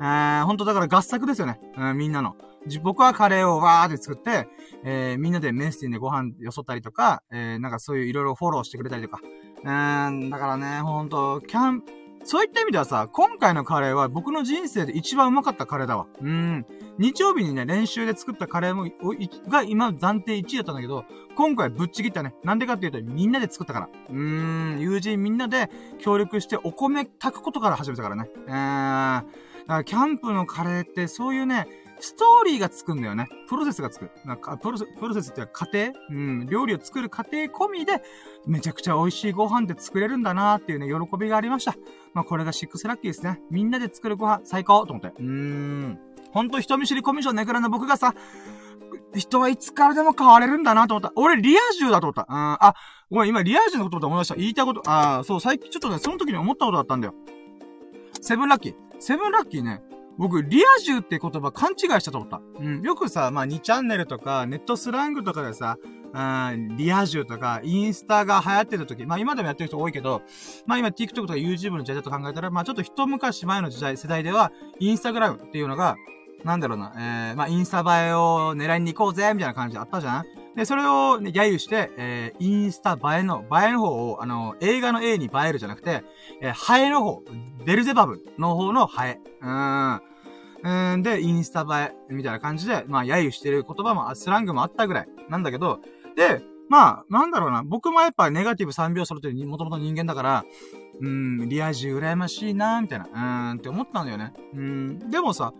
えー、ほんとだから合作ですよね。うん、みんなの。僕はカレーをわーって作って、えー、みんなでメスティンでご飯よそったりとか、えー、なんかそういういろいろフォローしてくれたりとか。うーん、だからね、ほんと、キャンプ、そういった意味ではさ、今回のカレーは僕の人生で一番うまかったカレーだわ。うん。日曜日にね、練習で作ったカレーも、が今暫定1位だったんだけど、今回ぶっちぎったね。なんでかっていうと、みんなで作ったから。うーん、友人みんなで協力してお米炊くことから始めたからね。うーん。だからキャンプのカレーってそういうね、ストーリーがつくんだよね。プロセスがつく。なんかプロセプロセスって過程？うん。料理を作る過程込みで、めちゃくちゃ美味しいご飯って作れるんだなーっていうね、喜びがありました。まあ、これがシックスラッキーですね。みんなで作るご飯、最高と思って。うーん。ほんと人見知りコミュ障ネクラの僕がさ、人はいつからでも変われるんだなと思った。俺、リア充だと思った。うん。あ、ごめん、今、リア充のことだと思いました。言いたいこと、あそう、最近ちょっとね、その時に思ったことだったんだよ。セブンラッキー。セブンラッキーね、僕、リア充って言葉勘違いしたと思った。うん。よくさ、まあ、2チャンネルとか、ネットスラングとかでさ、うん、リア充とか、インスタが流行ってる時、まあ今でもやってる人多いけど、まあ今 TikTok とか YouTube の時代だと考えたら、まあちょっと一昔前の時代、世代では、インスタグラムっていうのが、なんだろうな、えー、まあインスタ映えを狙いに行こうぜ、みたいな感じあったじゃんで、それをね、揶揄して、えー、インスタ映えの、映えの方を、あの、映画の A に映えるじゃなくて、えー、ハエの方、ベルゼバブの方のハエ。うーん。うん、で、インスタ映え、みたいな感じで、まあ、揶揄してる言葉も、スラングもあったぐらい、なんだけど、で、まあ、なんだろうな、僕もやっぱネガティブ3秒それというもともと人間だから、うん、リア充羨ましいなみたいな、うーんって思ったんだよね。うん、でもさ、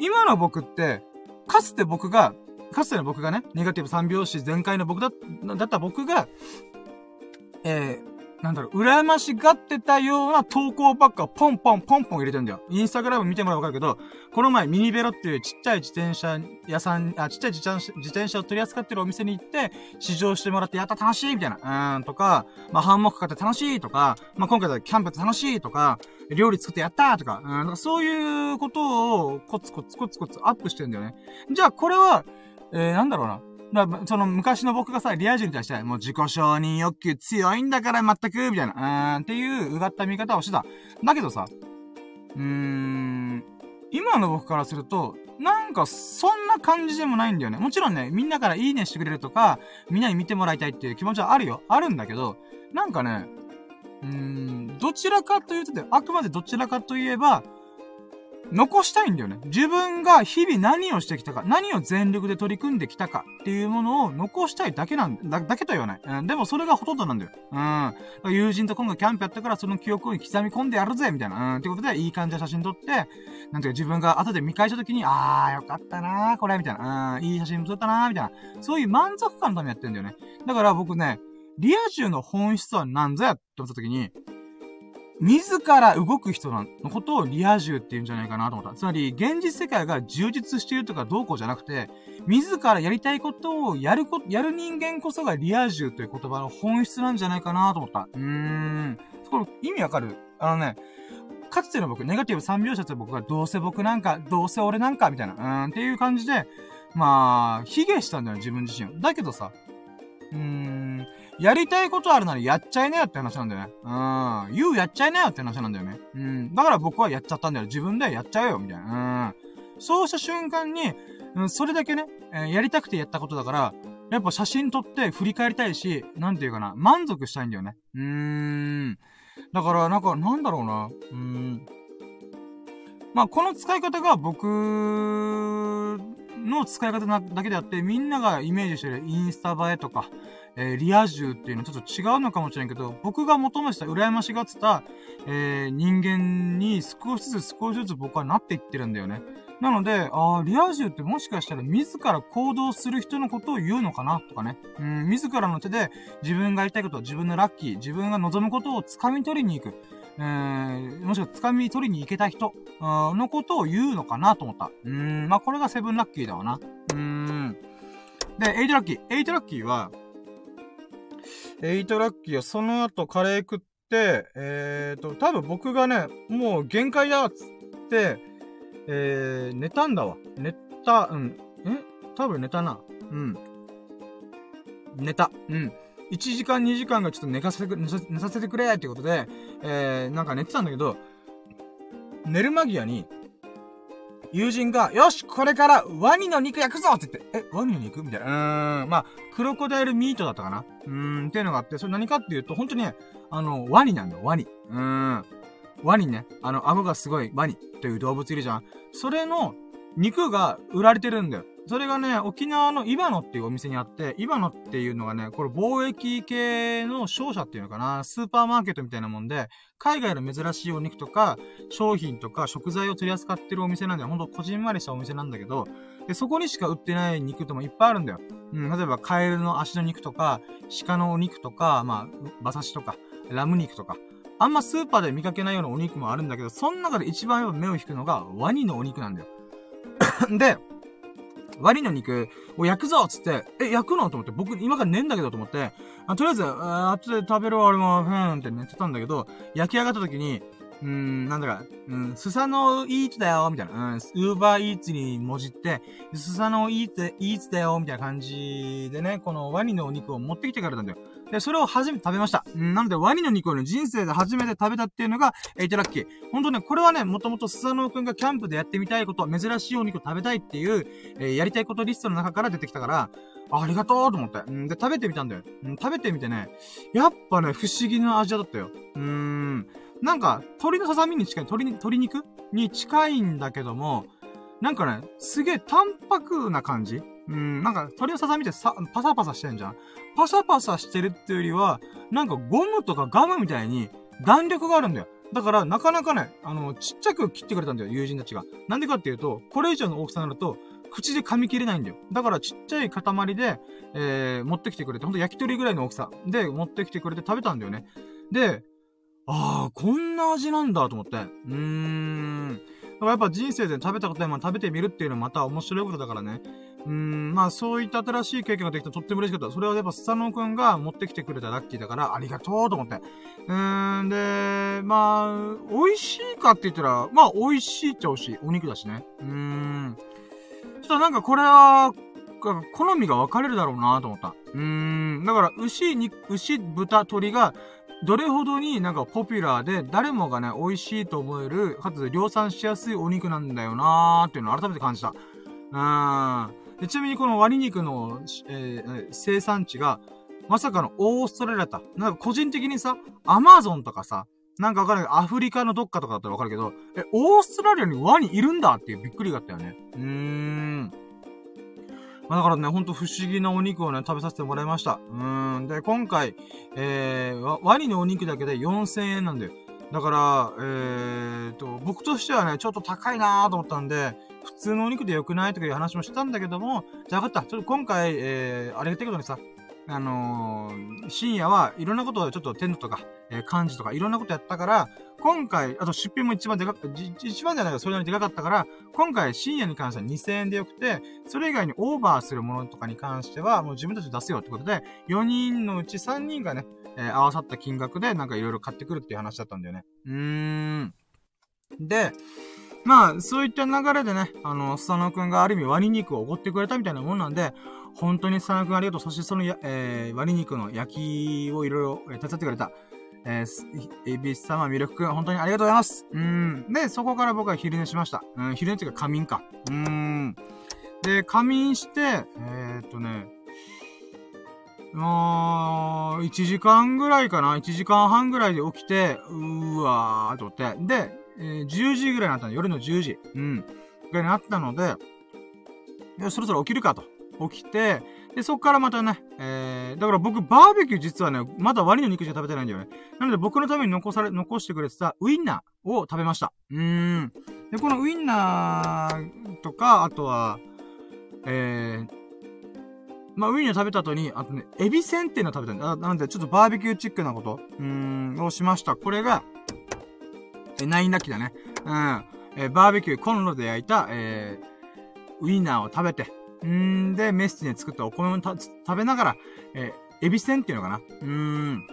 今の僕って、かつて僕が、かつての僕がね、ネガティブ3拍子全開の僕だ、だった僕が、えー、なんだろう、羨ましがってたような投稿ばっかポンポンポンポン入れてんだよ。インスタグラム見てもらうわかるけど、この前ミニベロっていうちっちゃい自転車屋さん、あ、ちっちゃい自転車を取り扱ってるお店に行って、試乗してもらってやった楽しいみたいな、うん、とか、まあ、ハンモック買って楽しいとか、まあ、今回はキャンプって楽しいとか、料理作ってやったとか、うん、そういうことをコツコツコツコツアップしてんだよね。じゃあこれは、えー、なんだろうな。だその昔の僕がさ、リア充に対して、もう自己承認欲求強いんだから全く、みたいな、うーん、っていううがった見方をしてた。だけどさ、うーん、今の僕からすると、なんか、そんな感じでもないんだよね。もちろんね、みんなからいいねしてくれるとか、みんなに見てもらいたいっていう気持ちはあるよ。あるんだけど、なんかね、うーん、どちらかというと、あくまでどちらかといえば、残したいんだよね。自分が日々何をしてきたか、何を全力で取り組んできたかっていうものを残したいだけなんだ、だけと言わない。うん、でもそれがほとんどなんだよ。うん。友人と今度キャンプやったからその記憶を刻み込んでやるぜ、みたいな。うん。ってことで、いい感じの写真撮って、なんていうか自分が後で見返した時に、あー、よかったなー、これ、みたいな。うん。いい写真撮ったなー、みたいな。そういう満足感のためにやってんだよね。だから僕ね、リア充の本質は何ぞやって思った時に、自ら動く人のことをリア充って言うんじゃないかなと思った。つまり、現実世界が充実しているとかどうこうじゃなくて、自らやりたいことをやるこ、やる人間こそがリア充という言葉の本質なんじゃないかなと思った。うーん。これ意味わかるあのね、かつての僕、ネガティブ3秒説僕がどうせ僕なんか、どうせ俺なんか、みたいな、うーん、っていう感じで、まあ、卑下したんだよ、自分自身。だけどさ、うーん、やりたいことあるならやっちゃいなよって話なんだよね。うん。言うやっちゃいなよって話なんだよね。うん。だから僕はやっちゃったんだよ。自分でやっちゃうよ、みたいな。うん。そうした瞬間に、うん、それだけね、えー、やりたくてやったことだから、やっぱ写真撮って振り返りたいし、なんていうかな、満足したいんだよね。うーん。だから、なんか、なんだろうな。うーん。まあ、この使い方が僕の使い方なだけであって、みんながイメージしてるインスタ映えとか、えー、リア充っていうのはちょっと違うのかもしれんけど、僕が求めてた、羨ましがってた、えー、人間に少しずつ少しずつ僕はなっていってるんだよね。なので、ああ、リア充ってもしかしたら自ら行動する人のことを言うのかなとかね。うん、自らの手で自分がやりたいこと、自分のラッキー、自分が望むことを掴み取りに行く。えー、もしくは掴み取りに行けた人、のことを言うのかなと思った。うん、まあ、これがセブンラッキーだわな。うん。で、エイトラッキー。エイトラッキーは、エイトラッキーはその後カレー食って、えーと、多分僕がね、もう限界だっつって、えー、寝たんだわ。寝た、うん。え？多分寝たな。うん。寝た。うん。1時間2時間がちょっと寝かせてく、寝さ寝させてくれってことで、えー、なんか寝てたんだけど、寝る間際に、友人が、よしこれからワニの肉焼くぞって言って、え、ワニの肉？みたいな。うーん、まあ、クロコダイルミートだったかなうーん、っていうのがあって、それ何かっていうと、本当にね、あの、ワニなんだよ、ワニ。うーん。ワニね、あの、顎がすごいワニという動物いるじゃん。それの肉が売られてるんだよ。それがね、沖縄のイバノっていうお店にあって、イバノっていうのがね、これ貿易系の商社っていうのかな、スーパーマーケットみたいなもんで、海外の珍しいお肉とか、商品とか食材を取り扱ってるお店なんだよ。ほんと、こじんまりしたお店なんだけど、で、そこにしか売ってない肉ともいっぱいあるんだよ。うん、例えば、カエルの足の肉とか、鹿のお肉とか、まあ、馬刺しとか、ラム肉とか、あんまスーパーで見かけないようなお肉もあるんだけど、その中で一番目を引くのがワニのお肉なんだよ。で、ワニの肉を焼くぞっつって、え、焼くの？と思って、僕今から寝んだけどと思って、あとりあえず、あ後で食べる俺も、ふーんって寝てたんだけど、焼き上がった時に、うーん、なんだか、うん、スサノイーツだよ、みたいな。うん、ウーバーイーツにもじって、スサノイーツ、イーツだよ、みたいな感じでね、このワニのお肉を持ってきてくれたんだよ。で、それを初めて食べました。なので、ワニの肉をね、人生で初めて食べたっていうのが、エイトラッキー。ほんとね、これはね、もともとスサノオくんがキャンプでやってみたいこと、珍しいお肉を食べたいっていう、えー、やりたいことリストの中から出てきたから、ありがとうと思って。ん、で、食べてみたんだよ。ん、食べてみてね、やっぱね、不思議な味だったよ。うーん。なんか、鶏のささみに近い、鶏、鶏肉に近いんだけども、なんかね、すげえ淡白な感じうん、なんか、鶏のささみってさ、パサパサしてんじゃんパサパサしてるっていうよりは、なんかゴムとかガムみたいに弾力があるんだよ。だから、なかなかね、あの、ちっちゃく切ってくれたんだよ、友人たちが。なんでかっていうと、これ以上の大きさになると、口で噛み切れないんだよ。だから、ちっちゃい塊で、えー、持ってきてくれて、ほんと焼き鳥ぐらいの大きさで持ってきてくれて食べたんだよね。で、ああ、こんな味なんだと思って。うーん。やっぱ人生で食べたことないもの食べてみるっていうのはまた面白いことだからね。うん、まあそういった新しい経験ができたとっても嬉しかった。それはやっぱスサノオくんが持ってきてくれたラッキーだからありがとうと思って。うーん、で、まあ、美味しいかって言ったら、まあ美味しいっちゃ美味しい。お肉だしね。うーん。ちょっとなんかこれは、好みが分かれるだろうなと思った。うーん。だから、牛、に、牛、豚、鶏が、どれほどになんかポピュラーで、誰もがね、美味しいと思える、かつ量産しやすいお肉なんだよなーっていうのを改めて感じた。うーん。でちなみにこのワニ肉の、えー、生産地が、まさかのオーストラリアだった。なんか個人的にさ、アマゾンとかさ、なんかわかんない、アフリカのどっかとかだったらわかるけど、え、オーストラリアにワニいるんだっていうびっくりがあったよね。うーん。まあ、だからね、ほんと不思議なお肉をね、食べさせてもらいました。うーん。で、今回、えー、ワニのお肉だけで4000円なんだよ。だから、えーと、僕としてはね、ちょっと高いなーと思ったんで、普通のお肉で良くないとかいう話もしたんだけども、じゃあ分かった。ちょっと今回、えー、あれ言ったいことにさ、あのー、深夜はいろんなことをちょっとテントとか、えー、漢字とかいろんなことやったから、今回、あと出品も一番でかく、一番じゃないかそれなりにでかかったから、今回深夜に関しては2000円でよくて、それ以外にオーバーするものとかに関しては、もう自分たちで出すよってことで、4人のうち3人がね、えー、合わさった金額でなんかいろいろ買ってくるっていう話だったんだよね。うーん。で、まあ、そういった流れでね、あの、スタノくんがある意味ワニ肉をおごってくれたみたいなもんなんで、本当にスタノくんありがとう。そしてそのや、えー、ワニ肉の焼きをいろいろ手伝ってくれた。えー、エビス様、ミルクくん、本当にありがとうございます。うん。で、そこから僕は昼寝しました。うん、昼寝っていうか仮眠か。うん。で、仮眠して、えー、っとね、もう、1時間ぐらいかな ?1 時間半ぐらいで起きて、うーわーと思って。で、えー、10時ぐらいになったの。夜の10時。うん。ぐらいになったので、そろそろ起きるかと。起きて、で、そっからまたね、えー、だから僕、バーベキュー実はね、まだワニの肉しか食べてないんだよね。なので僕のために残され、残してくれてたウインナーを食べました。うーん。で、このウインナーとか、あとは、えー、まあ、ウィンナー食べた後に、あとね、エビせんっていうの食べたんだ。なんで、ちょっとバーベキューチックなこと、うーん、をしました。これが、え、ナインラッキーだね。うん。えバーベキュー、コンロで焼いた、えー、ウィンナーを食べて、んで、メスティで作ったお米を食べながら、えー、エビせんっていうのかな。うーん。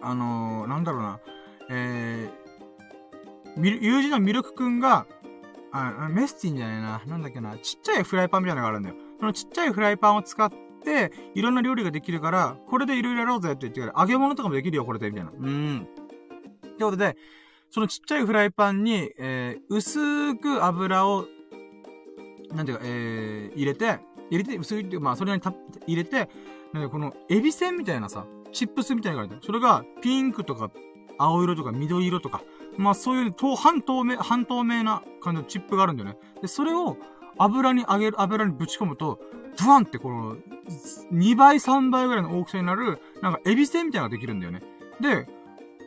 あのー、なんだろうな。えー、友人のミルクくんが、あ、メスティンじゃないな。なんだっけな。ちっちゃいフライパンみたいなのがあるんだよ。そのちっちゃいフライパンを使って、いろんな料理ができるから、これでいろいろやろうぜって言ってから、揚げ物とかもできるよ、これで、みたいな。うん。ってことで、そのちっちゃいフライパンに、えー、薄く油を、なんていうか、えー、入れて、入れて、薄いっていう、まあ、それにた、入れて、なんかこの、エビせんみたいなさ、チップスみたいなのがあるそれが、ピンクとか、青色とか緑色とか、まあそういう、と半透明、半透明な感じのチップがあるんだよね。で、それを油に揚げる、油にぶち込むと、ブワンってこの、2倍、3倍ぐらいの大きさになる、なんかエビせんみたいなのができるんだよね。で、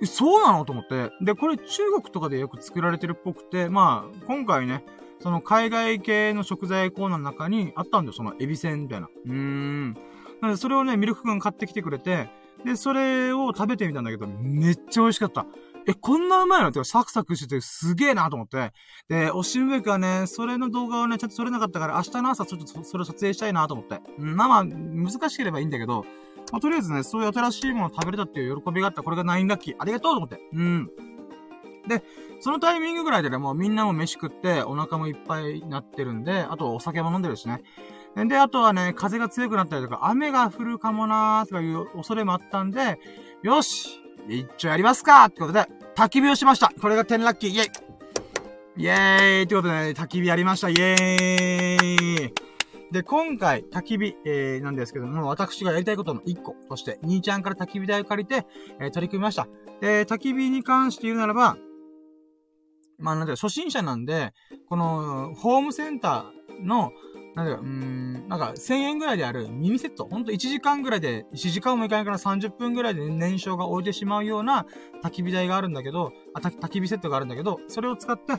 そうなの？と思って。で、これ中国とかでよく作られてるっぽくて、まあ、今回ね、その海外系の食材コーナーの中にあったんだよ、そのエビせんみたいな。うーん。なので、それをね、ミルク君買ってきてくれて、で、それを食べてみたんだけど、めっちゃ美味しかった。え、こんなうまいの？ってサクサクしててすげえなと思って。で、おしんべくはね、それの動画をね、ちょっと撮れなかったから、明日の朝ちょっとそれを撮影したいなと思って。まあ、難しければいいんだけど、まあ、とりあえずね、そういう新しいものを食べれたっていう喜びがあった。これがナインラッキー。ありがとうと思って。うん。で、そのタイミングぐらいでね、もうみんなも飯食って、お腹もいっぱいになってるんで、あとお酒も飲んでるしね。で、あとはね、風が強くなったりとか、雨が降るかもなーとかいう恐れもあったんで、よし一丁やりますかってことで、焚き火をしました。これが10ラッキー。イェイ。イェーイ。ってことでね、焚き火やりました。イェーイ。で、今回、焚き火、えー、なんですけども、私がやりたいことの1個として、兄ちゃんから焚き火台を借りて、えー、取り組みました。で、焚き火に関して言うならば、まあ、なんていうか、初心者なんで、この、ホームセンターの、なんだよ、うーん、なんか1000円ぐらいである耳セット。ほんと1時間ぐらいで、1時間もいかないから30分ぐらいで燃焼が置いてしまうような焚き火台があるんだけど、あ、焚き火セットがあるんだけど、それを使って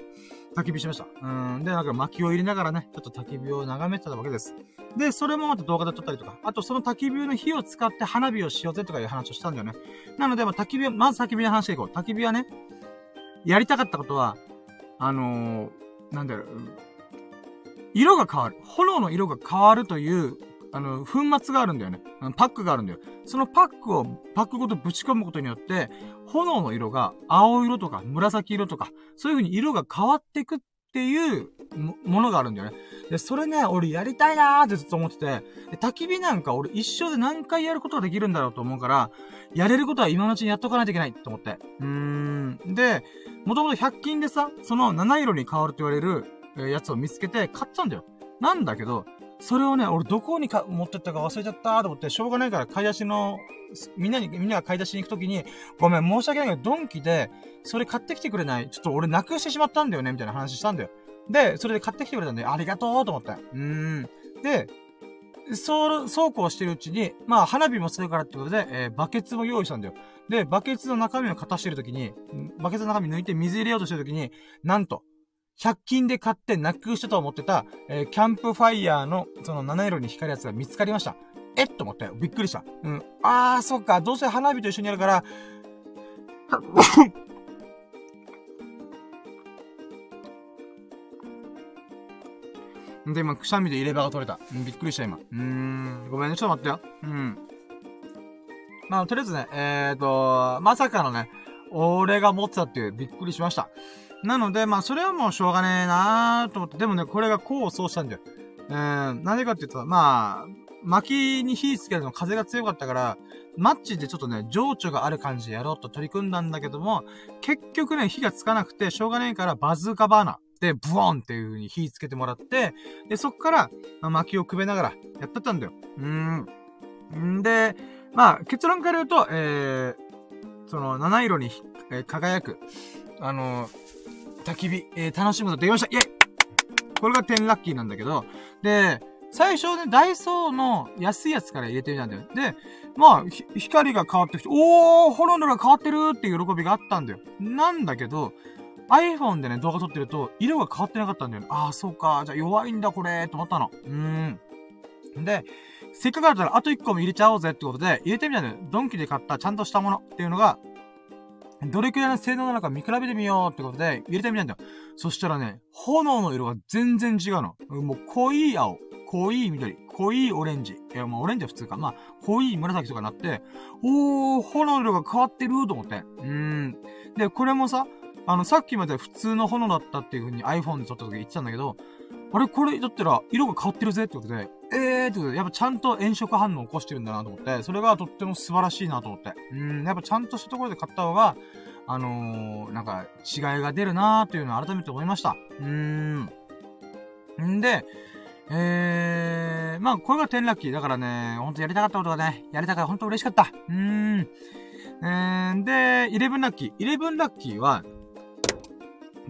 焚き火しました。うん。で、なんか薪を入れながらね、ちょっと焚き火を眺めてたわけです。で、それもまた動画で撮ったりとか、あとその焚き火の火を使って花火をしようぜとかいう話をしたんだよね。なので、まあ、焚き火、まず焚き火の話でいこう。焚き火はね、やりたかったことは、あのー、なんだろう、色が変わる。炎の色が変わるという、あの、粉末があるんだよね。パックがあるんだよ。そのパックを、パックごとぶち込むことによって、炎の色が青色とか紫色とか、そういう風に色が変わっていくっていうものがあるんだよね。で、それね、俺やりたいなーってずっと思ってて、焚き火なんか俺一生で何回やることができるんだろうと思うから、やれることは今のうちにやっとかないといけないと思って。うーん。で、もともと100均でさ、その七色に変わると言われる、えやつを見つけて買ったんだよ。なんだけど、それをね、俺どこにか持ってったか忘れちゃったと思って、しょうがないから買い出しの、みんなに、みんなが買い出しに行くときに、ごめん、申し訳ないけど、ドンキで、それ買ってきてくれない？ちょっと俺なくしてしまったんだよね？みたいな話したんだよ。で、それで買ってきてくれたんで、ありがとうと思って。うーん。で、そう、そうこうしてるうちに、まあ、花火もするからってことで、えー、バケツも用意したんだよ。で、バケツの中身を片してるときに、バケツの中身抜いて水入れようとしてるときに、なんと、100均で買ってなくしたと思ってた、えー、キャンプファイヤーの、その7色に光るやつが見つかりました。えっと思って、びっくりした。うん。あー、そっか、どうせ花火と一緒にやるから、で、今、くしゃみで入れ歯が取れた。うん、びっくりした、今。うーん、ごめんね、ちょっと待ってよ。うん。まあ、とりあえずね、えーと、まさかのね、俺が持ってたっていう、びっくりしました。なので、まあ、それはもうしょうがねえなーと思って、でもね、これが功を奏したんだよ。えー、なんでかって言うと、まあ、薪に火つけるの風が強かったから、マッチでちょっとね、情緒がある感じでやろうと取り組んだんだけども、結局ね、火がつかなくて、しょうがねえからバズーカバーナで、ブワンっていう風に火つけてもらって、で、そっから、薪をくべながらやってたんだよ。うーん。んで、まあ、結論から言うと、えー、その、七色に、えー、輝く、あのー、焚き火、えー、楽しむことできましたイェイこれが10ラッキーなんだけど、で、最初ね、ダイソーの安いやつから入れてみたんだよ。で、まあ、光が変わってきて、おー、ホロンドが変わってるっていう喜びがあったんだよ。なんだけど、iPhone でね、動画撮ってると、色が変わってなかったんだよね。ああ、そうか。じゃあ弱いんだ、これ、と思ったの。うーん。で、せっかくだったらあと1個も入れちゃおうぜってことで、入れてみたんだよ。ドンキで買ったちゃんとしたものっていうのが、どれくらいの性能なのか見比べてみようってことで、入れてみたんだよ。そしたらね、炎の色が全然違うの。もう濃い青、濃い緑、濃いオレンジ。いや、もうオレンジは普通か。まあ、濃い紫とかなって、おー、炎の色が変わってると思って。うーん。で、これもさ、あの、さっきまで普通の炎だったっていう風に iPhone で撮った時言ってたんだけど、あれこれだったら色が変わってるぜってことで、えーっと、やっぱちゃんと炎色反応を起こしてるんだなと思って、それがとっても素晴らしいなと思って。うん、やっぱちゃんとしたところで買った方が、あのー、なんか、違いが出るなーっていうのを改めて思いました。うーん。んで、えー、まあ、これが10ラッキー。だからね、ほんとやりたかったことがね、やれたからほんと嬉しかった。うーん。えー、で、11ラッキー。11ラッキーは、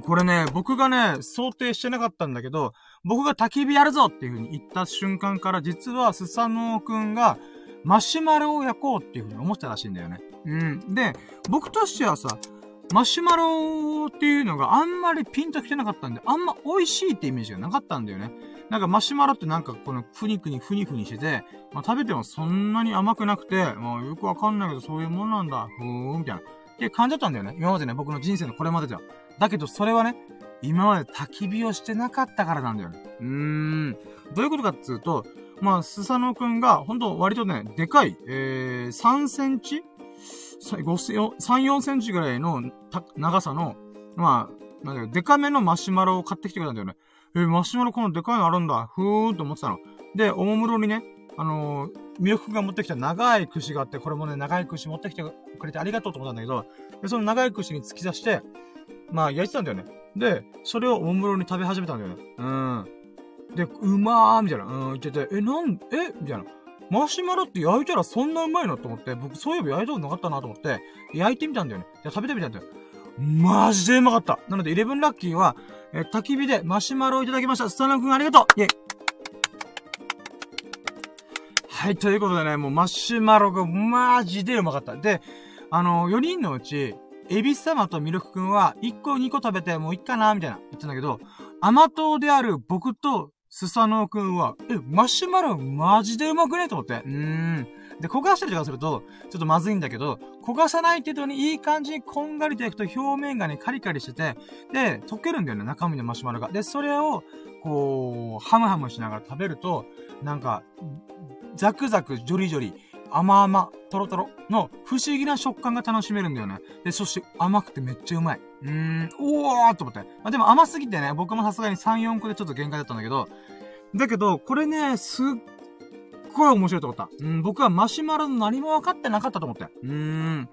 これね、僕がね、想定してなかったんだけど、僕が焚き火やるぞっていう風に言った瞬間から、実はスサノオくんが、マシュマロを焼こうっていう風に思ったらしいんだよね。うん。で、僕としてはさ、マシュマロっていうのがあんまりピンと来てなかったんで、あんま美味しいってイメージがなかったんだよね。なんかマシュマロってなんかこのふにくにふにふにしてて、まあ食べてもそんなに甘くなくて、まあよくわかんないけどそういうもんなんだ、ふーん、みたいな。って感じだったんだよね。今までね、僕の人生のこれまででは。だけどそれはね、今まで焚き火をしてなかったからなんだよね。うーん。どういうことかっていうと、まあ、スサノくんが、ほんと割とね、でかい、えー、3センチ ?3、4センチぐらいの長さの、まあ、なんだよ、デカめのマシュマロを買ってきてくれたんだよね。えー、マシュマロこのでかいのあるんだ。ふーんと思ってたの。で、おもむろにね、あのー、ミルクが持ってきた長い串があって、これもね、長い串持ってきてくれてありがとうと思ったんだけど、でその長い串に突き刺して、まあ、焼いてたんだよね。で、それをおもむろに食べ始めたんだよね。うん。で、うまーみたいな。うん、言ってて、え、なん、えみたいな。マシュマロって焼いたらそんなうまいのと思って、僕そういえば焼いたことなかったなと思って、焼いてみたんだよね。で、食べてみたんだよ。マジでうまかった。なので、イレブンラッキーは、え焚き火でマシュマロをいただきました。スタナ君ありがとうイェイはい、ということでね、もうマシュマロがマジでうまかった。で、あの、4人のうち、エビス様とミルクくんは、1個2個食べてもういっかな、みたいな言ってんだけど、甘党である僕とスサノオくんは、え、マシュマロマジでうまくね？と思って。うーん。で、焦がしたりとかすると、ちょっとまずいんだけど、焦がさない程度にいい感じにこんがりと焼くと表面がね、カリカリしてて、で、溶けるんだよね、中身のマシュマロが。で、それを、こう、ハムハムしながら食べると、なんか、ザクザク、ジョリジョリ、甘々、トロトロの不思議な食感が楽しめるんだよね。で、そして甘くてめっちゃうまい。うーん、おーと思って。まあ、でも甘すぎてね、僕もさすがに3、4個でちょっと限界だったんだけど、だけど、これね、すっごい面白いと思った。うん、僕はマシュマロの何も分かってなかったと思って。うーん。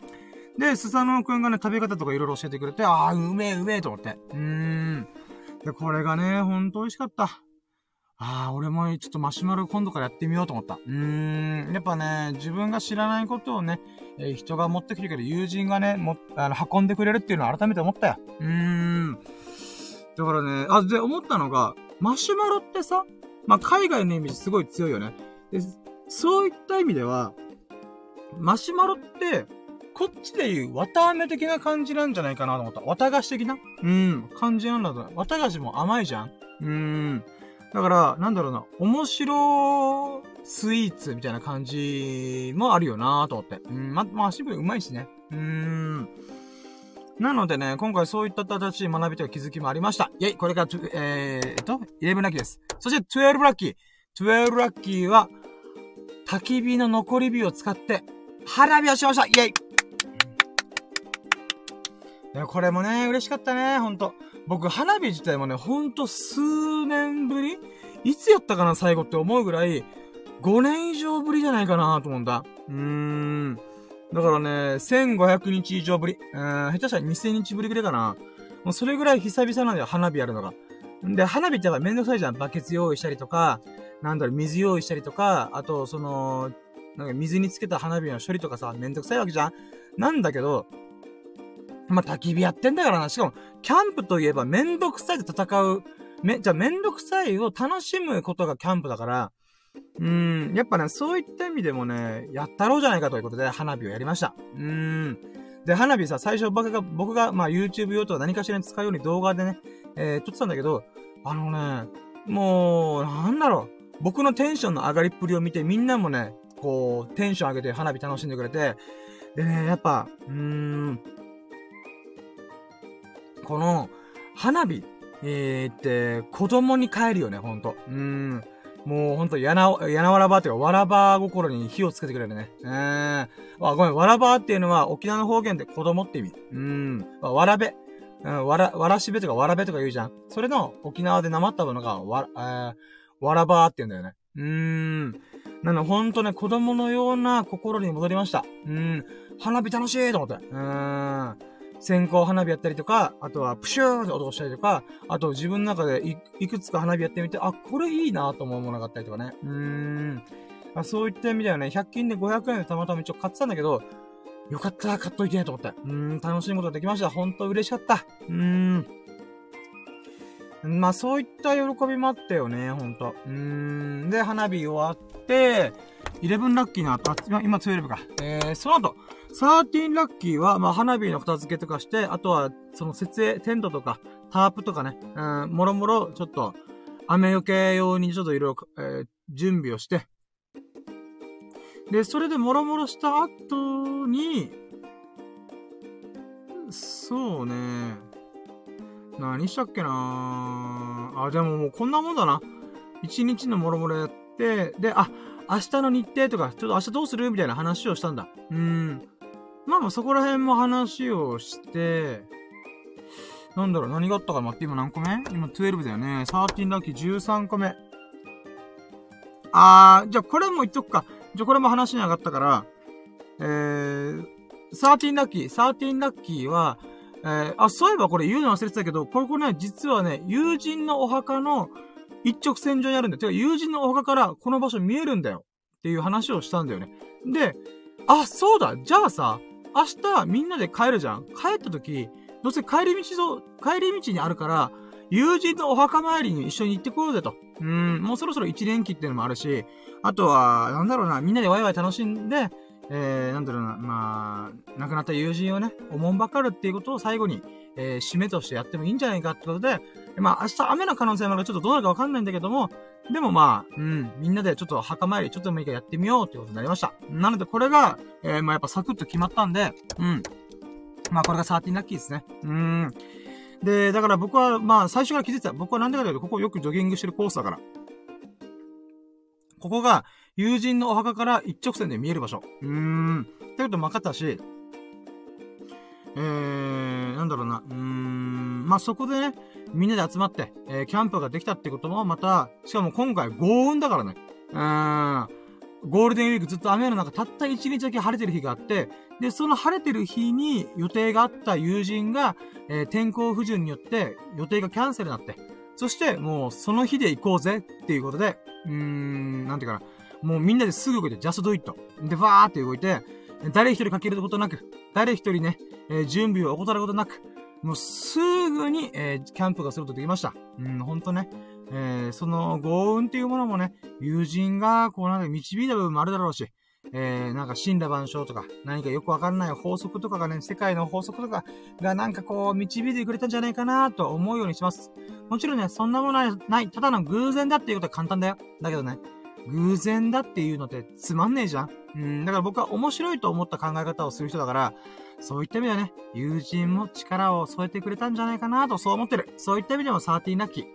で、スサノオくんがね、食べ方とかいろいろ教えてくれて、あー、うめえうめえと思って。うーん。で、これがね、ほんと美味しかった。ああ、俺もちょっとマシュマロ今度からやってみようと思った。うーん、やっぱね、自分が知らないことをね、えー、人が持ってきてくれる、友人がね、も、あの、運んでくれるっていうのを改めて思ったよ。うーん。だからね、あ、で、思ったのが、マシュマロってさ、まあ、海外のイメージすごい強いよね。で、そういった意味では、マシュマロって、こっちで言う、綿飴的な感じなんじゃないかなと思った。綿菓子的な？うん、感じなんだと。綿菓子も甘いじゃんうーん。だから、なんだろうな、面白スイーツみたいな感じもあるよなと思って。うん、ま、まあ、シンプルうまいしね。うーん。なのでね、今回そういった新しい学びとか気づきもありました。イェイこれが、えー、えっと、11ラッキーです。そして12ラッキー。12ラッキーは、焚き火の残り火を使って、花火をしましたイェイ、これもね、嬉しかったね、ほんと。僕、花火自体もね、ほんと数年ぶりいつやったかな、最後って思うぐらい、5年以上ぶりじゃないかなと思うんだ。うーん。だからね、1500日以上ぶり。うん、下手したら2000日ぶりぐらいかな。もうそれぐらい久々なんだよ、花火やるのが。で、花火ってやっぱめんどくさいじゃん。バケツ用意したりとか、なんだろう、水用意したりとか、あと、その、なんか水につけた花火の処理とかさ、めんどくさいわけじゃんなんだけど、まあ、焚き火やってんだからな。しかも、キャンプといえばめんどくさいで戦う。め、じゃあめんどくさいを楽しむことがキャンプだから、うん、やっぱね、そういった意味でもね、やったろうじゃないかということで、花火をやりました。うん。で、花火さ、最初僕が、僕が、まあ、YouTube 用とか何かしらに使うように動画でね、えー、撮ってたんだけど、あのね、もう、なんだろう。僕のテンションの上がりっぷりを見て、みんなもね、こう、テンション上げて花火楽しんでくれて、でね、やっぱ、うーん、この、花火、えー、って、子供に帰るよね、ほんと。うん。もうほんと、やな、やなわらばっていうか、わらば心に火をつけてくれるね。えー、あ、ごめん、わらばっていうのは沖縄の方言で子供って意味。うん。わらべ。うん、わら、わらしべとかわらべとか言うじゃん。それの沖縄でなまったものが、わら、えー、わらばーって言うんだよね。うーん。なの、ほんとね、子供のような心に戻りました。うん。花火楽しいと思って。うーん。線香花火やったりとか、あとはプシューって音したりとか、あと自分の中でいいくつか花火やってみて、あ、これいいなと思うものがあったりとかね。うーん。あそういった意味ではね、100均で500円でたまたま一応買ってたんだけど、よかった買っといてと思って。うーん、楽しいことができました。ほんと嬉しかった。うーん。まあ、そういった喜びもあったよね、ほんと。うーん。で、花火終わって、11ラッキーな、あ、今、今12か。えー、その後、13ラッキーは、まあ、花火の片付けとかして、あとは、その設営、テントとか、タープとかね、うん、もろもろ、ちょっと、雨よけ用にちょっといろいろ、えー、準備をして、で、それでもろもろした後に、そうね、何したっけな。あ、でももうこんなもんだな。一日のもろもろやって、で、あ、明日の日程とか、ちょっと明日どうするみたいな話をしたんだ。うん。まあまあそこら辺も話をして、なんだろう、何があったか待って、今何個目？今12だよね。13ラッキー13個目。あー、じゃあこれも言っとくか。じゃあこれも話に上がったから、えー、13ラッキー、13ラッキーは、えー、あ、そういえばこれ言うの忘れてたけど、これこれね、実はね、友人のお墓の一直線上にあるんだよ。てか、友人のお墓からこの場所見えるんだよ。っていう話をしたんだよね。で、あ、そうだじゃあさ、明日みんなで帰るじゃん。帰った時、どうせ帰り道と、帰り道にあるから、友人のお墓参りに一緒に行ってこようぜと。うん、もうそろそろ一連期っていうのもあるし、あとは、なんだろうな、みんなでワイワイ楽しんで、えー、なんだろうな、まあ、亡くなった友人をね、おもんばかるっていうことを最後に、えー、締めとしてやってもいいんじゃないかってことで、まあ、明日雨の可能性もあるからちょっとどうなるかわかんないんだけども、でもまあ、うん、みんなでちょっと墓参りちょっとでもいいからやってみようってことになりました。なのでこれが、えー、まあやっぱサクッと決まったんで、うん。まあこれが13ラッキーですね。うん。で、だから僕は、まあ最初から気づいた。僕はなんでかというと、ここよくジョギングしてるコースだから。ここが、友人のお墓から一直線で見える場所。うーん。ってことも分かったし、えー、なんだろうな。うーん。まあ、そこでね、みんなで集まって、えー、キャンプができたってこともまた、しかも今回豪雲だからね。うーん。ゴールデンウィークずっと雨の中、たった一日だけ晴れてる日があって、で、その晴れてる日に予定があった友人が、えー、天候不順によって予定がキャンセルになって、そしてもうその日で行こうぜっていうことで、うーん、なんていうかな、もうみんなですぐ動いて、ジャストドイット。で、バーって動いて、誰一人かけることなく、誰一人ね、えー、準備を怠ることなく、もうすぐに、えー、キャンプがすることできました。うん、ほんとね。えー、その豪運っていうものもね、友人がこうなんか導いた部分もあるだろうし、えー、なんか死んだ万象とか、何かよくわかんない法則とかがね、世界の法則とかがなんかこう導いてくれたんじゃないかなと思うようにします。もちろんね、そんなものはない、ただの偶然だっていうことは簡単だよ。だけどね、偶然だっていうのってつまんねえじゃん。うん、だから僕は面白いと思った考え方をする人だから、そういった意味ではね、友人も力を添えてくれたんじゃないかなとそう思ってる。そういった意味でも13ラッキー。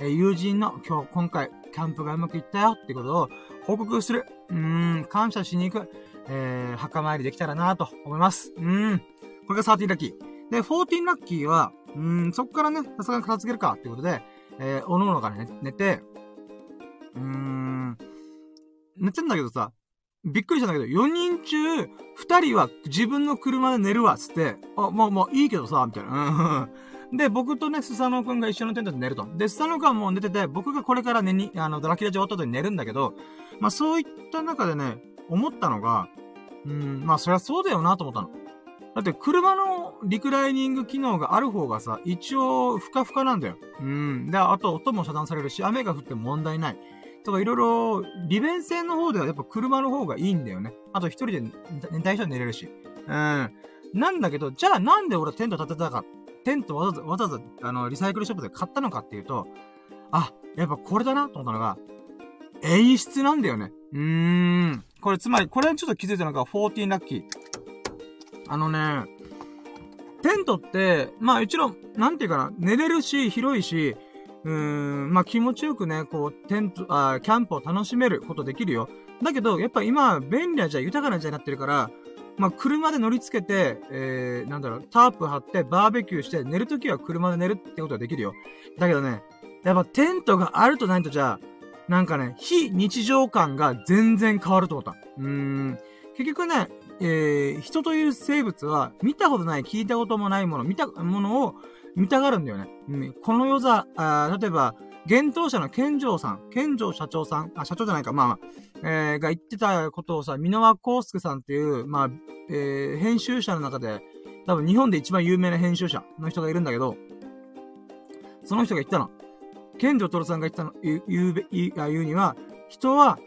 え、友人の今日、今回、キャンプがうまくいったよってことを報告する。うーん、感謝しに行く。えー、墓参りできたらなと思います。うん。これが13ラッキー。で、14ラッキーは、うん、そっからね、さすがに片付けるかってことで、えー、おのおのからね、寝て、うーん、寝てんだけどさ、びっくりしたんだけど、4人中、2人は自分の車で寝るわ、つって、あ、まあまあいいけどさ、みたいな。で、僕とね、スサノくんが一緒のテントで寝ると。で、スサノくんはもう寝てて、僕がこれから寝に、あの、ドラキュラジ終わった後に寝るんだけど、まあそういった中でね、思ったのが、うん、まあそりゃそうだよなと思ったの。だって車のリクライニング機能がある方がさ、一応ふかふかなんだよ。うん。で、あと音も遮断されるし、雨が降っても問題ない。とかいろいろ、利便性の方ではやっぱ車の方がいいんだよね。あと一人で寝たい人は寝れるし。うん。なんだけど、じゃあなんで俺テント建てたか、テントわざわざ、わざわざ、あの、リサイクルショップで買ったのかっていうと、あ、やっぱこれだなと思ったのが、演出なんだよね。うーん。これつまり、これちょっと気づいたのが14ラッキー。あのね、テントって、まあ、もちろん、なんていうかな、寝れるし、広いし、うーん、まあ、気持ちよくね、こう、テント、あキャンプを楽しめることできるよ。だけど、やっぱ今、便利な時代、豊かな時代になってるから、まあ、車で乗り付けて、えー、なんだろう、タープ張って、バーベキューして、寝るときは車で寝るってことができるよ。だけどね、やっぱテントがあるとないとじゃ、なんかね、非日常感が全然変わると思った。うーん。結局ね、えー、人という生物は見たことない、聞いたこともないもの、見たものを見たがるんだよね。うん、この世座、あ例えば、幻冬者の健城さん、健城社長さん、あ、社長じゃないか、まあまあ、えー、が言ってたことをさ、箕輪康介さんっていう、まあ、えー、編集者の中で、多分日本で一番有名な編集者の人がいるんだけど、その人が言ったの。健城トロさんが言ったの、言う、言う、言うには、人は、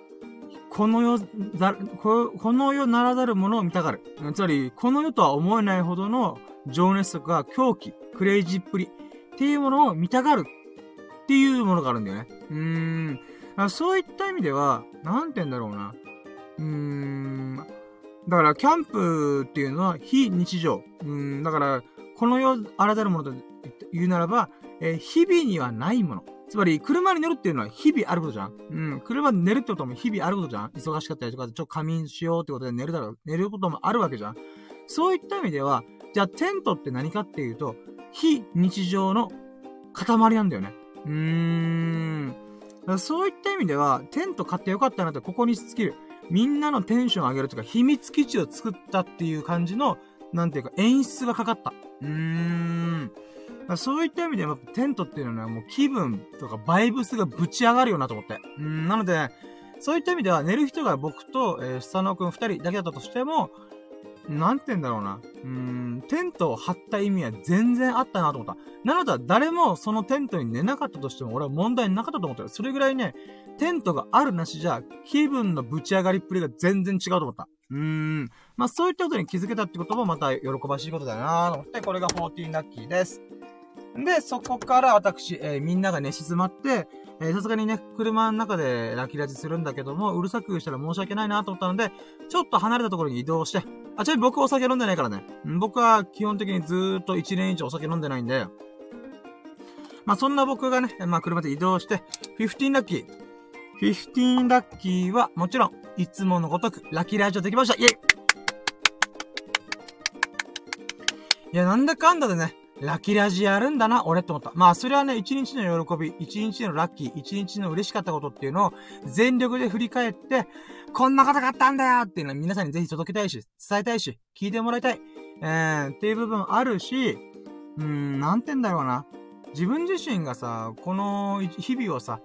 この世、だ、この世ならざるものを見たがる。つまり、この世とは思えないほどの情熱とか狂気、クレイジーっぷりっていうものを見たがるっていうものがあるんだよね。うーん。そういった意味では、なんて言うんだろうな。うーん。だから、キャンプっていうのは非日常。うん。だから、この世あらざるものと言うならば、えー、日々にはないもの。つまり、車に乗るっていうのは日々あることじゃんうん。車で寝るってことも日々あることじゃん忙しかったりとか、ちょっと仮眠しようってことで寝るだろう、寝ることもあるわけじゃんそういった意味では、じゃあテントって何かっていうと、非日常の塊なんだよね。うーん。そういった意味では、テント買ってよかったなってここに尽きる。みんなのテンション上げるとか、秘密基地を作ったっていう感じの、なんていうか演出がかかった。うーん。そういった意味では、テントっていうのはもう気分とかバイブスがぶち上がるよなと思って。うん、なので、そういった意味では寝る人が僕と、えー、スタノくん二人だけだったとしても、なんて言うんだろうな。うん、テントを張った意味は全然あったなと思った。なので、誰もそのテントに寝なかったとしても俺は問題なかったと思ったよ。それぐらいね、テントがあるなしじゃ、気分のぶち上がりっぷりが全然違うと思った。うーん。まあ、そういったことに気づけたってこともまた喜ばしいことだなと思って、これが14ラッキーです。で、そこから私、えー、みんなが寝静まって、え、さすがにね、車の中でラキラジするんだけども、うるさくしたら申し訳ないなと思ったので、ちょっと離れたところに移動して、あ、ちなみに僕お酒飲んでないからね。僕は基本的にずーっと1年以上お酒飲んでないんで、まあそんな僕がね、まあ車で移動して、15ラッキー。15ラッキーは、もちろん、いつものごとく、ラッキーラジオできましたイェイいや、なんだかんだでね、ラキラジやるんだな、俺って思った。まあ、それはね、一日の喜び、一日のラッキー、一日の嬉しかったことっていうのを全力で振り返って、こんなことがあったんだよっていうのは皆さんにぜひ届けたいし、伝えたいし、聞いてもらいたい。えー、っていう部分あるし、うーん、なんて言うんだろうな。自分自身がさ、この日々をさ、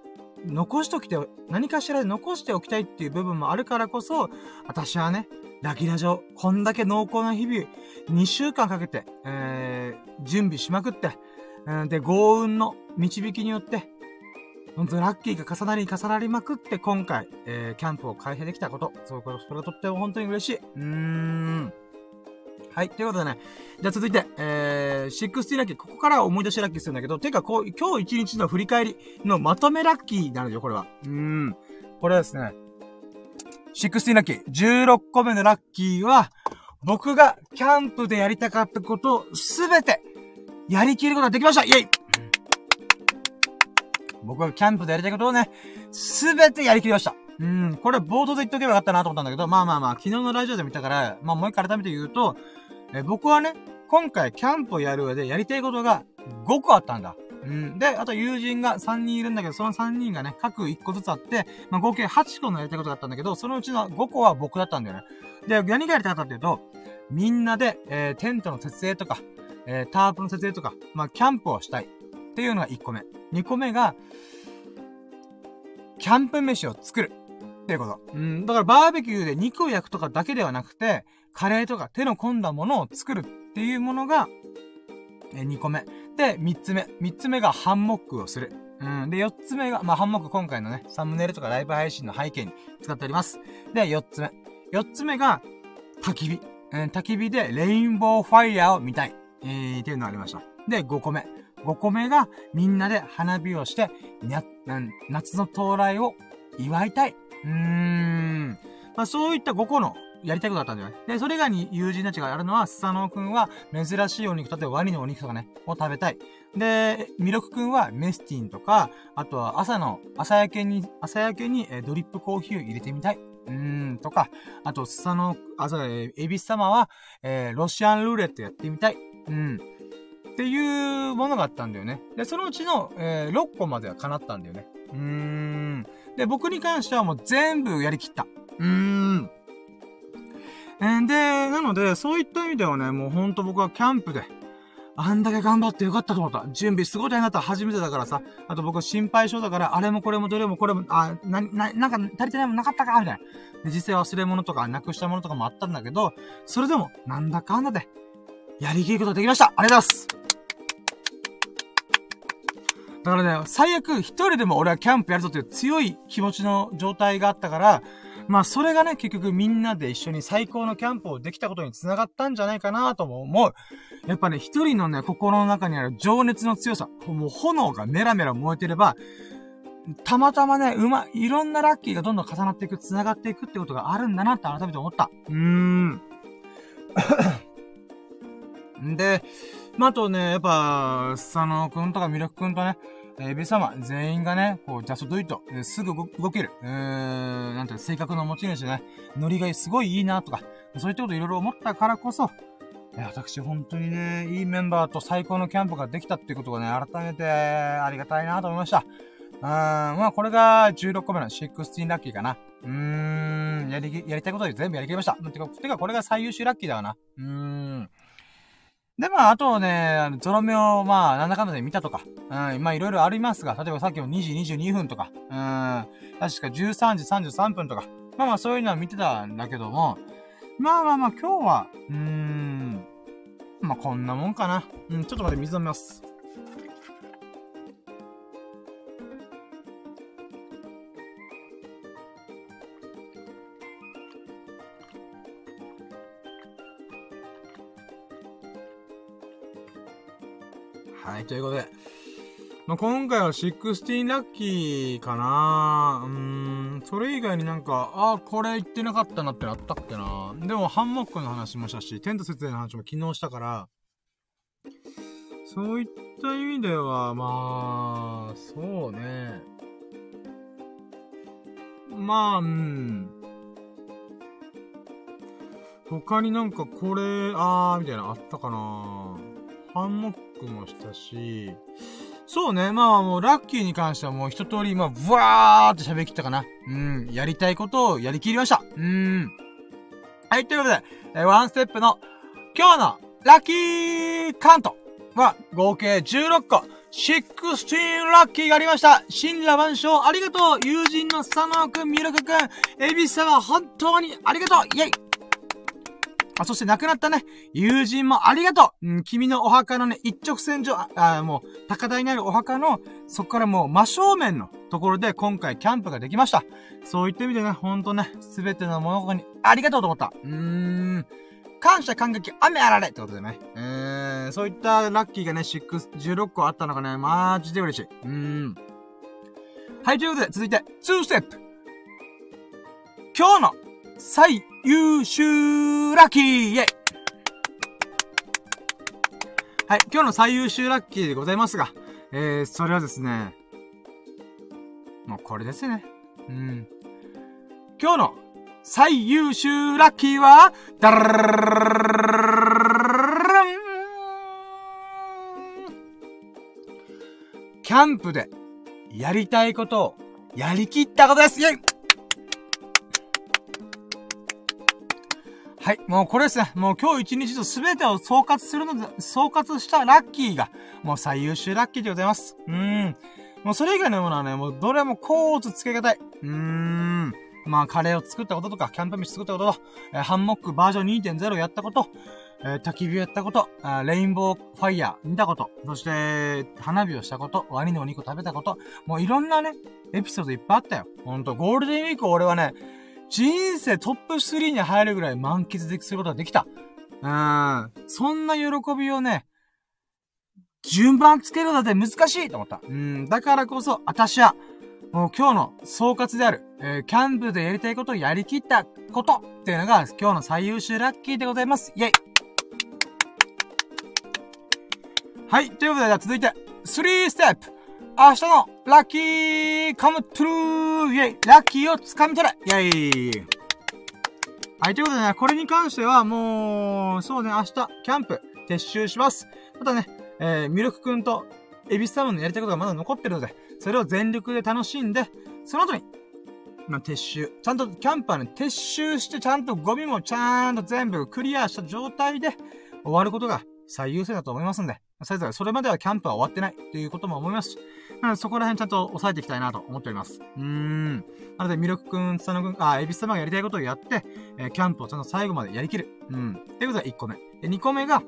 残しときて、何かしらで残しておきたいっていう部分もあるからこそ、私はね、ラキラジオ、こんだけ濃厚な日々、2週間かけて、えー、準備しまくって、で、豪運の導きによって、本当ラッキーが重なり重なりまくって今回、えー、キャンプを開閉できたこと。そう、これ、それがとっても本当に嬉しい。うーん。はい。ということでね。じゃあ続いて、えー、60ラッキー。ここから思い出しラッキーするんだけど、てか、こう、今日一日の振り返りのまとめラッキーなんですよ、これは。うん。これはですね、16ラッキー。16個目のラッキーは、僕がキャンプでやりたかったことをすべてやりきることができましたイェイ僕がキャンプでやりたいことをね、すべてやりきりました。うん、これ冒頭で言っとけばよかったなと思ったんだけど、まあまあまあ、昨日のラジオで見たから、まあもう一回改めて言うと、え僕はね、今回キャンプをやる上でやりたいことが5個あったんだ。うん。で、あと友人が3人いるんだけど、その3人がね、各1個ずつあって、まあ、合計8個のやりたいことがあったんだけど、そのうちの5個は僕だったんだよね。で、何がやりたかったっていうと、みんなで、えー、テントの設営とか、えー、タープの設営とか、まあ、キャンプをしたい。っていうのが1個目。2個目が、キャンプ飯を作る。っていうこと。うん。だからバーベキューで肉を焼くとかだけではなくて、カレーとか手の込んだものを作るっていうものが、え2個目。で、3つ目。3つ目がハンモックをする。うん。で、4つ目が、まあ、ハンモック今回のね、サムネイルとかライブ配信の背景に使っております。で、4つ目。4つ目が、焚き火。うん、焚き火でレインボーファイヤーを見たい。えー、っていうのがありました。で、5個目。5個目が、みんなで花火をして、にゃ、夏の到来を祝いたい。うーん。まあ、そういった5個のやりたいことだったんだよね。で、それ以外に友人たちがやるのは、スサノオくんは珍しいお肉、例えばワニのお肉とかね、を食べたい。で、ミルクくんはメスティンとか、あとは朝の、朝焼けに、朝焼けにドリップコーヒーを入れてみたい。うーん、とか、あと、スサノオあ、そう、エビス様は、えー、ロシアンルーレットやってみたい。うん。っていうものがあったんだよね。で、そのうちの、えー、6個までは叶ったんだよね。うーん。で、僕に関してはもう全部やりきった。うーん。えー、で、なので、そういった意味ではね、もうほんと僕はキャンプで、あんだけ頑張ってよかったと思った。準備すごい大変だった初めてだからさ。あと僕心配性だから、あれもこれもどれもこれも、あ、な、な、なんか足りてないもんなかったか？みたいな。で、実際忘れ物とかなくしたものとかもあったんだけど、それでも、なんだかんだで、やりきることができましたありがとうございますだからね、最悪一人でも俺はキャンプやるぞという強い気持ちの状態があったから、まあそれがね、結局みんなで一緒に最高のキャンプをできたことに繋がったんじゃないかなとも思う。やっぱね、一人のね、心の中にある情熱の強さ、もう炎がメラメラ燃えてれば、たまたまね、うま、いろんなラッキーがどんどん重なっていく、繋がっていくってことがあるんだなって改めて思った。うーん。で、まあ、あとね、やっぱ、佐野くんとかミルクくんとね、エビ様、全員がね、こう、ジャストドイト、すぐ動ける、うーん、なんていう性格の持ち主ね、ノリがすごいいいなとか、そういったこといろいろ思ったからこそ、私本当にね、いいメンバーと最高のキャンプができたっていうことがね、改めてありがたいなと思いました。うーん、まあこれが16個目の16ラッキーかな。うーん、やり、やりたいことで全部やりきりました。てか、てかこれが最優秀ラッキーだわな。うーん。で、まあ、あとね、ゾロ目を、まあ、なんだかんだで見たとか、うん、まあ、いろいろありますが、例えばさっきの2時22分とか、うん、確か13時33分とか、まあまあ、そういうのは見てたんだけども、まあまあまあ、今日は、うーん、まあ、こんなもんかな。うん、ちょっと待って、水飲みます。はい、ということで。まあ、今回は16ラッキーかなうーん、それ以外になんか、ああ、これ言ってなかったなってあったっけなでも、ハンモックの話もしたし、テント設営の話も昨日したから、そういった意味では、まあ、そうね。まあ、うん。他になんかこれ、あー、みたいなあったかなハンモッククもしたし、そうね。まあもう、ラッキーに関してはもう一通り、まあ、ブワーって喋りきったかな。うん。やりたいことをやりきりました。うん。はい、ということで、えワンステップの、今日のラッキーカウントは、合計16個、16ラッキーがありました。新羅万象ありがとう友人の佐野くん、ミルクくん、エビス様本当にありがとうイェイあ、そして亡くなったね、友人もありがとう、うん、君のお墓のね、一直線上、あ、あもう、高台にあるお墓の、そこからもう真正面のところで今回キャンプができました。そういった意味でね、ほんとね、すべての物事にありがとうと思った。うーん。感謝感激雨あられってことでね。えー、そういったラッキーがね、6、16個あったのがね、マジで嬉しい。うーん。はい、ということで、続いて、2ステップ。今日の最優秀ラッキーイェイはい、今日の最優秀ラッキーでございますが、えー、それはですね、もうこれですね。うん。今日の最優秀ラッキーは、だらキャンプでやりたいことをやりきったことですイェイはい。もうこれですね。もう今日一日と全てを総括するので、総括したラッキーが、もう最優秀ラッキーでございます。うーん。もうそれ以外のものはね、もうどれもコーツつけがたい。うーん。まあ、カレーを作ったこととか、キャンプ飯作ったことと、えー、ハンモックバージョン2.0やったこと、えー、焚き火やったこと、あレインボーファイヤー見たこと、そして、花火をしたこと、ワニのお肉食べたこと、もういろんなね、エピソードいっぱいあったよ。ほんと、ゴールデンウィーク俺はね、人生トップ3に入るぐらい満喫できすることができた。うん。そんな喜びをね、順番つけるのだって難しいと思った。うん。だからこそ、私は、もう今日の総括である、えー、キャンプでやりたいことをやりきったことっていうのが今日の最優秀ラッキーでございます。イェイはい。ということで、じゃあ続いて、3ステップ明日のラッキーカムトゥルーイェイラッキーを掴み取れイェイはい、ということでね、これに関してはもう、そうね、明日、キャンプ、撤収します。またね、えー、ミルクくんと、エビスサムのやりたいことがまだ残ってるので、それを全力で楽しんで、その後に、まあ、撤収。ちゃんとキャンプはね、撤収してちゃんとゴミもちゃんと全部クリアした状態で終わることが最優先だと思いますんで、それぞれそれまではキャンプは終わってないということも思います、なのでそこら辺ちゃんと押さえていきたいなと思っております。うーん。なので、ミルクくん、つたのくん、あ、エビス様がやりたいことをやって、えー、キャンプをちゃんと最後までやりきる。うん。っていうことが1個目。で、2個目が、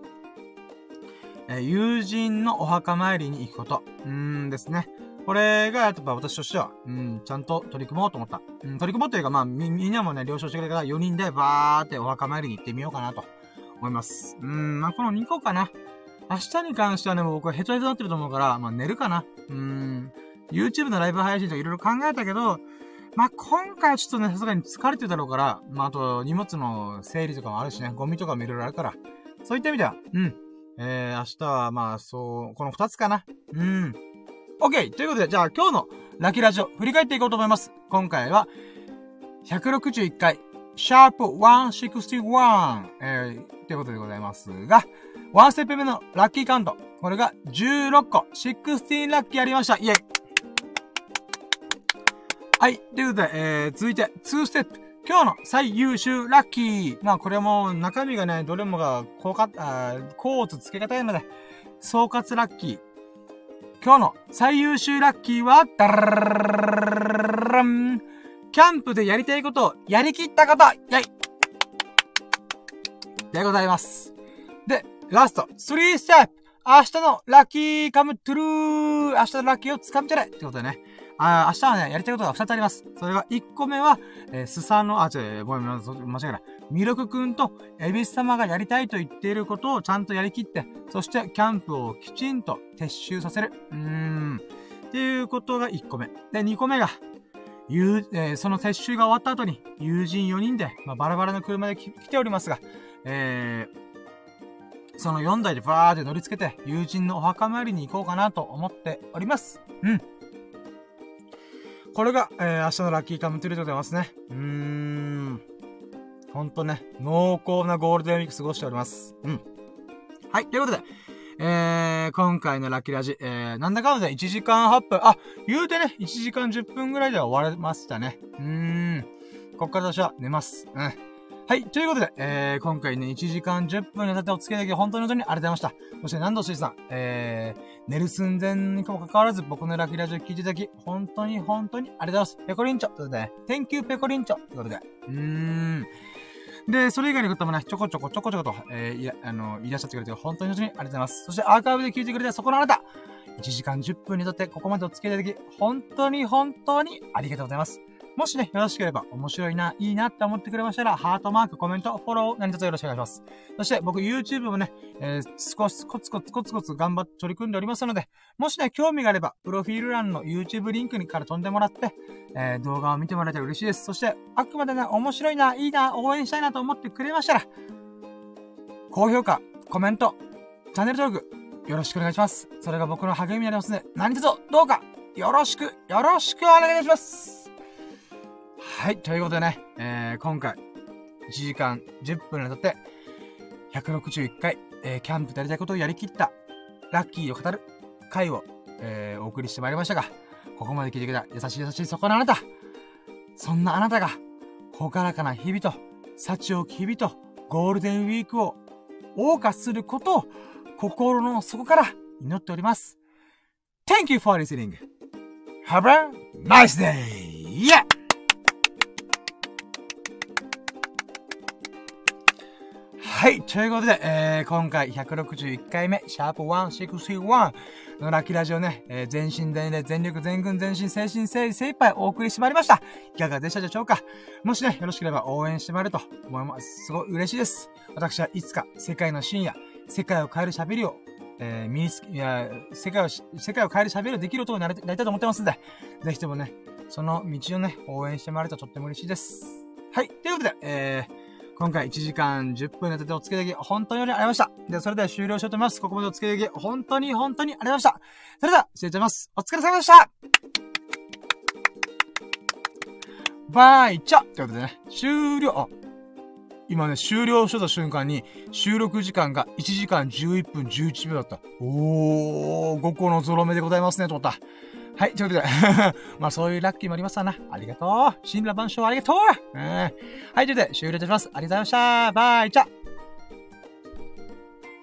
えー、友人のお墓参りに行くこと。うーんですね。これが、やっぱ私としては、うん、ちゃんと取り組もうと思った。うん、取り組もうというか、まあ、み、みんなもね、了承してくれたから4人でバーってお墓参りに行ってみようかなと思います。うん、まあ、この2個かな。明日に関してはね、僕はヘトヘトになってると思うから、まあ、寝るかな。うーん、YouTube のライブ配信とかいろいろ考えたけど、まあ、今回はちょっとね、さすがに疲れてるだろうから、まあ、あと、荷物の整理とかもあるしね、ゴミとかもいろいろあるから、そういった意味では、うん。えー、明日は、まあ、そう、この二つかな。うん。OK! ということで、じゃあ今日のラキラジオ、振り返っていこうと思います。今回は、161回、シャープ161、えー、ということでございますが、1ステップ目のラッキーカウント。これが16個、16ラッキーありました。イェイはい。ということで、えー、続いて、2ステップ。今日の最優秀ラッキー。まあ、これも中身がね、どれもが、こうか、あコーツ付け方なので、総括ラッキー。今日の最優秀ラッキーは、ダランキャンプでやりたいことをやりきったことイェイでございます。で、ラスト、3ステップ明日のラッキーカムトゥルー明日のラッキーを掴み取れってことでね。あ明日はね、やりたいことが2つあります。それが1個目は、えー、スサの、あ、違う、ごめん、間違えた。ミルクくんとエビス様がやりたいと言っていることをちゃんとやりきって、そしてキャンプをきちんと撤収させる。うーん。っていうことが1個目。で、2個目が、ゆえー、その撤収が終わった後に、友人4人で、まあ、バラバラの車で来ておりますが、えー、その4台でバーって乗り付けて、友人のお墓参りに行こうかなと思っております。うん。これが、えー、明日のラッキーカムトゥルでございますね。うーん。ほんとね、濃厚なゴールデンウィーク過ごしております。うん。はい、ということで、えー、今回のラッキーラジ、えー、なんだかんだ1時間8分、あ、言うてね、1時間10分ぐらいでは終わりましたね。うーん。こっから私は寝ます。うん。はい。ということで、えー、今回ね、1時間10分にたってお付き合いだき、本当に本当にありがとうございました。そして、南藤水さん、えー、寝る寸前にもかかわらず、僕のラッキーラジオ聞いていただき、本当に本当にありがとうございます。ペコリンチョ。ということで、ね Thank you ペコリンチョ。ということで、うーん。で、それ以外の方もね、ちょこちょこちょこちょこと、えー、いや、あの、いらっしゃってくれて、本当に本当にありがとうございます。そして、アーカイブで聞いてくれたそこのあなた、1時間10分にとってここまでお付き合いいただき、本当に本当にありがとうございます。もしね、よろしければ、面白いな、いいなって思ってくれましたら、ハートマーク、コメント、フォロー、何卒よろしくお願いします。そして、僕 YouTube もね、えー、少しコツコツコツコツ頑張って取り組んでおりますので、もしね、興味があれば、プロフィール欄の YouTube リンクにから飛んでもらって、えー、動画を見てもらえたら嬉しいです。そして、あくまでね、面白いな、いいな、応援したいなと思ってくれましたら、高評価、コメント、チャンネル登録、よろしくお願いします。それが僕の励みになりますので、何卒どうか、よろしく、よろしくお願いします。はい、ということでね、えー、今回、1時間10分にわたって、161回、えー、キャンプでやりたいことをやりきった、ラッキーを語る回をえー、お送りしてまいりましたが、ここまで聞いてくれた優しい優しいそこのあなた。そんなあなたが、ほからかな日々と、幸を日々と、ゴールデンウィークを謳歌することを、心の底から祈っております。Thank you for listening. Have a nice day! Yeah! はい。ということで、えー、今回161回目、シャープ161のラッキーラジオね、えー、全身全霊、全力、全軍、全身、精神、精精一杯お送りしてまいりました。いかがでしたでしょうか？もしね、よろしければ応援してもらえると思います。すごい嬉しいです。私はいつか世界の深夜、世界を変える喋りを、えー、身についや、世界を、世界を変える喋りをできる男になりたいと思ってますんで、ぜひともね、その道をね、応援してもらえるととっても嬉しいです。はい。ということで、えー、今回1時間10分にわたってお付き合いでき、本当にありがとうございました。では、それでは終了しようと思います。ここまでお付き合いでき、本当に本当にありがとうございました。それでは、失礼します。お疲れ様でしたバイチャということでね、終了、あ、今ね、終了した瞬間に、収録時間が1時間11分11秒だった。おー、5個のゾロ目でございますね、と思った。はい、ということで まあそういうラッキーもありましたな。ありがとう。神羅万象ありがとう、うん、はい、ということで終了いたします。ありがとうございました。バイチャ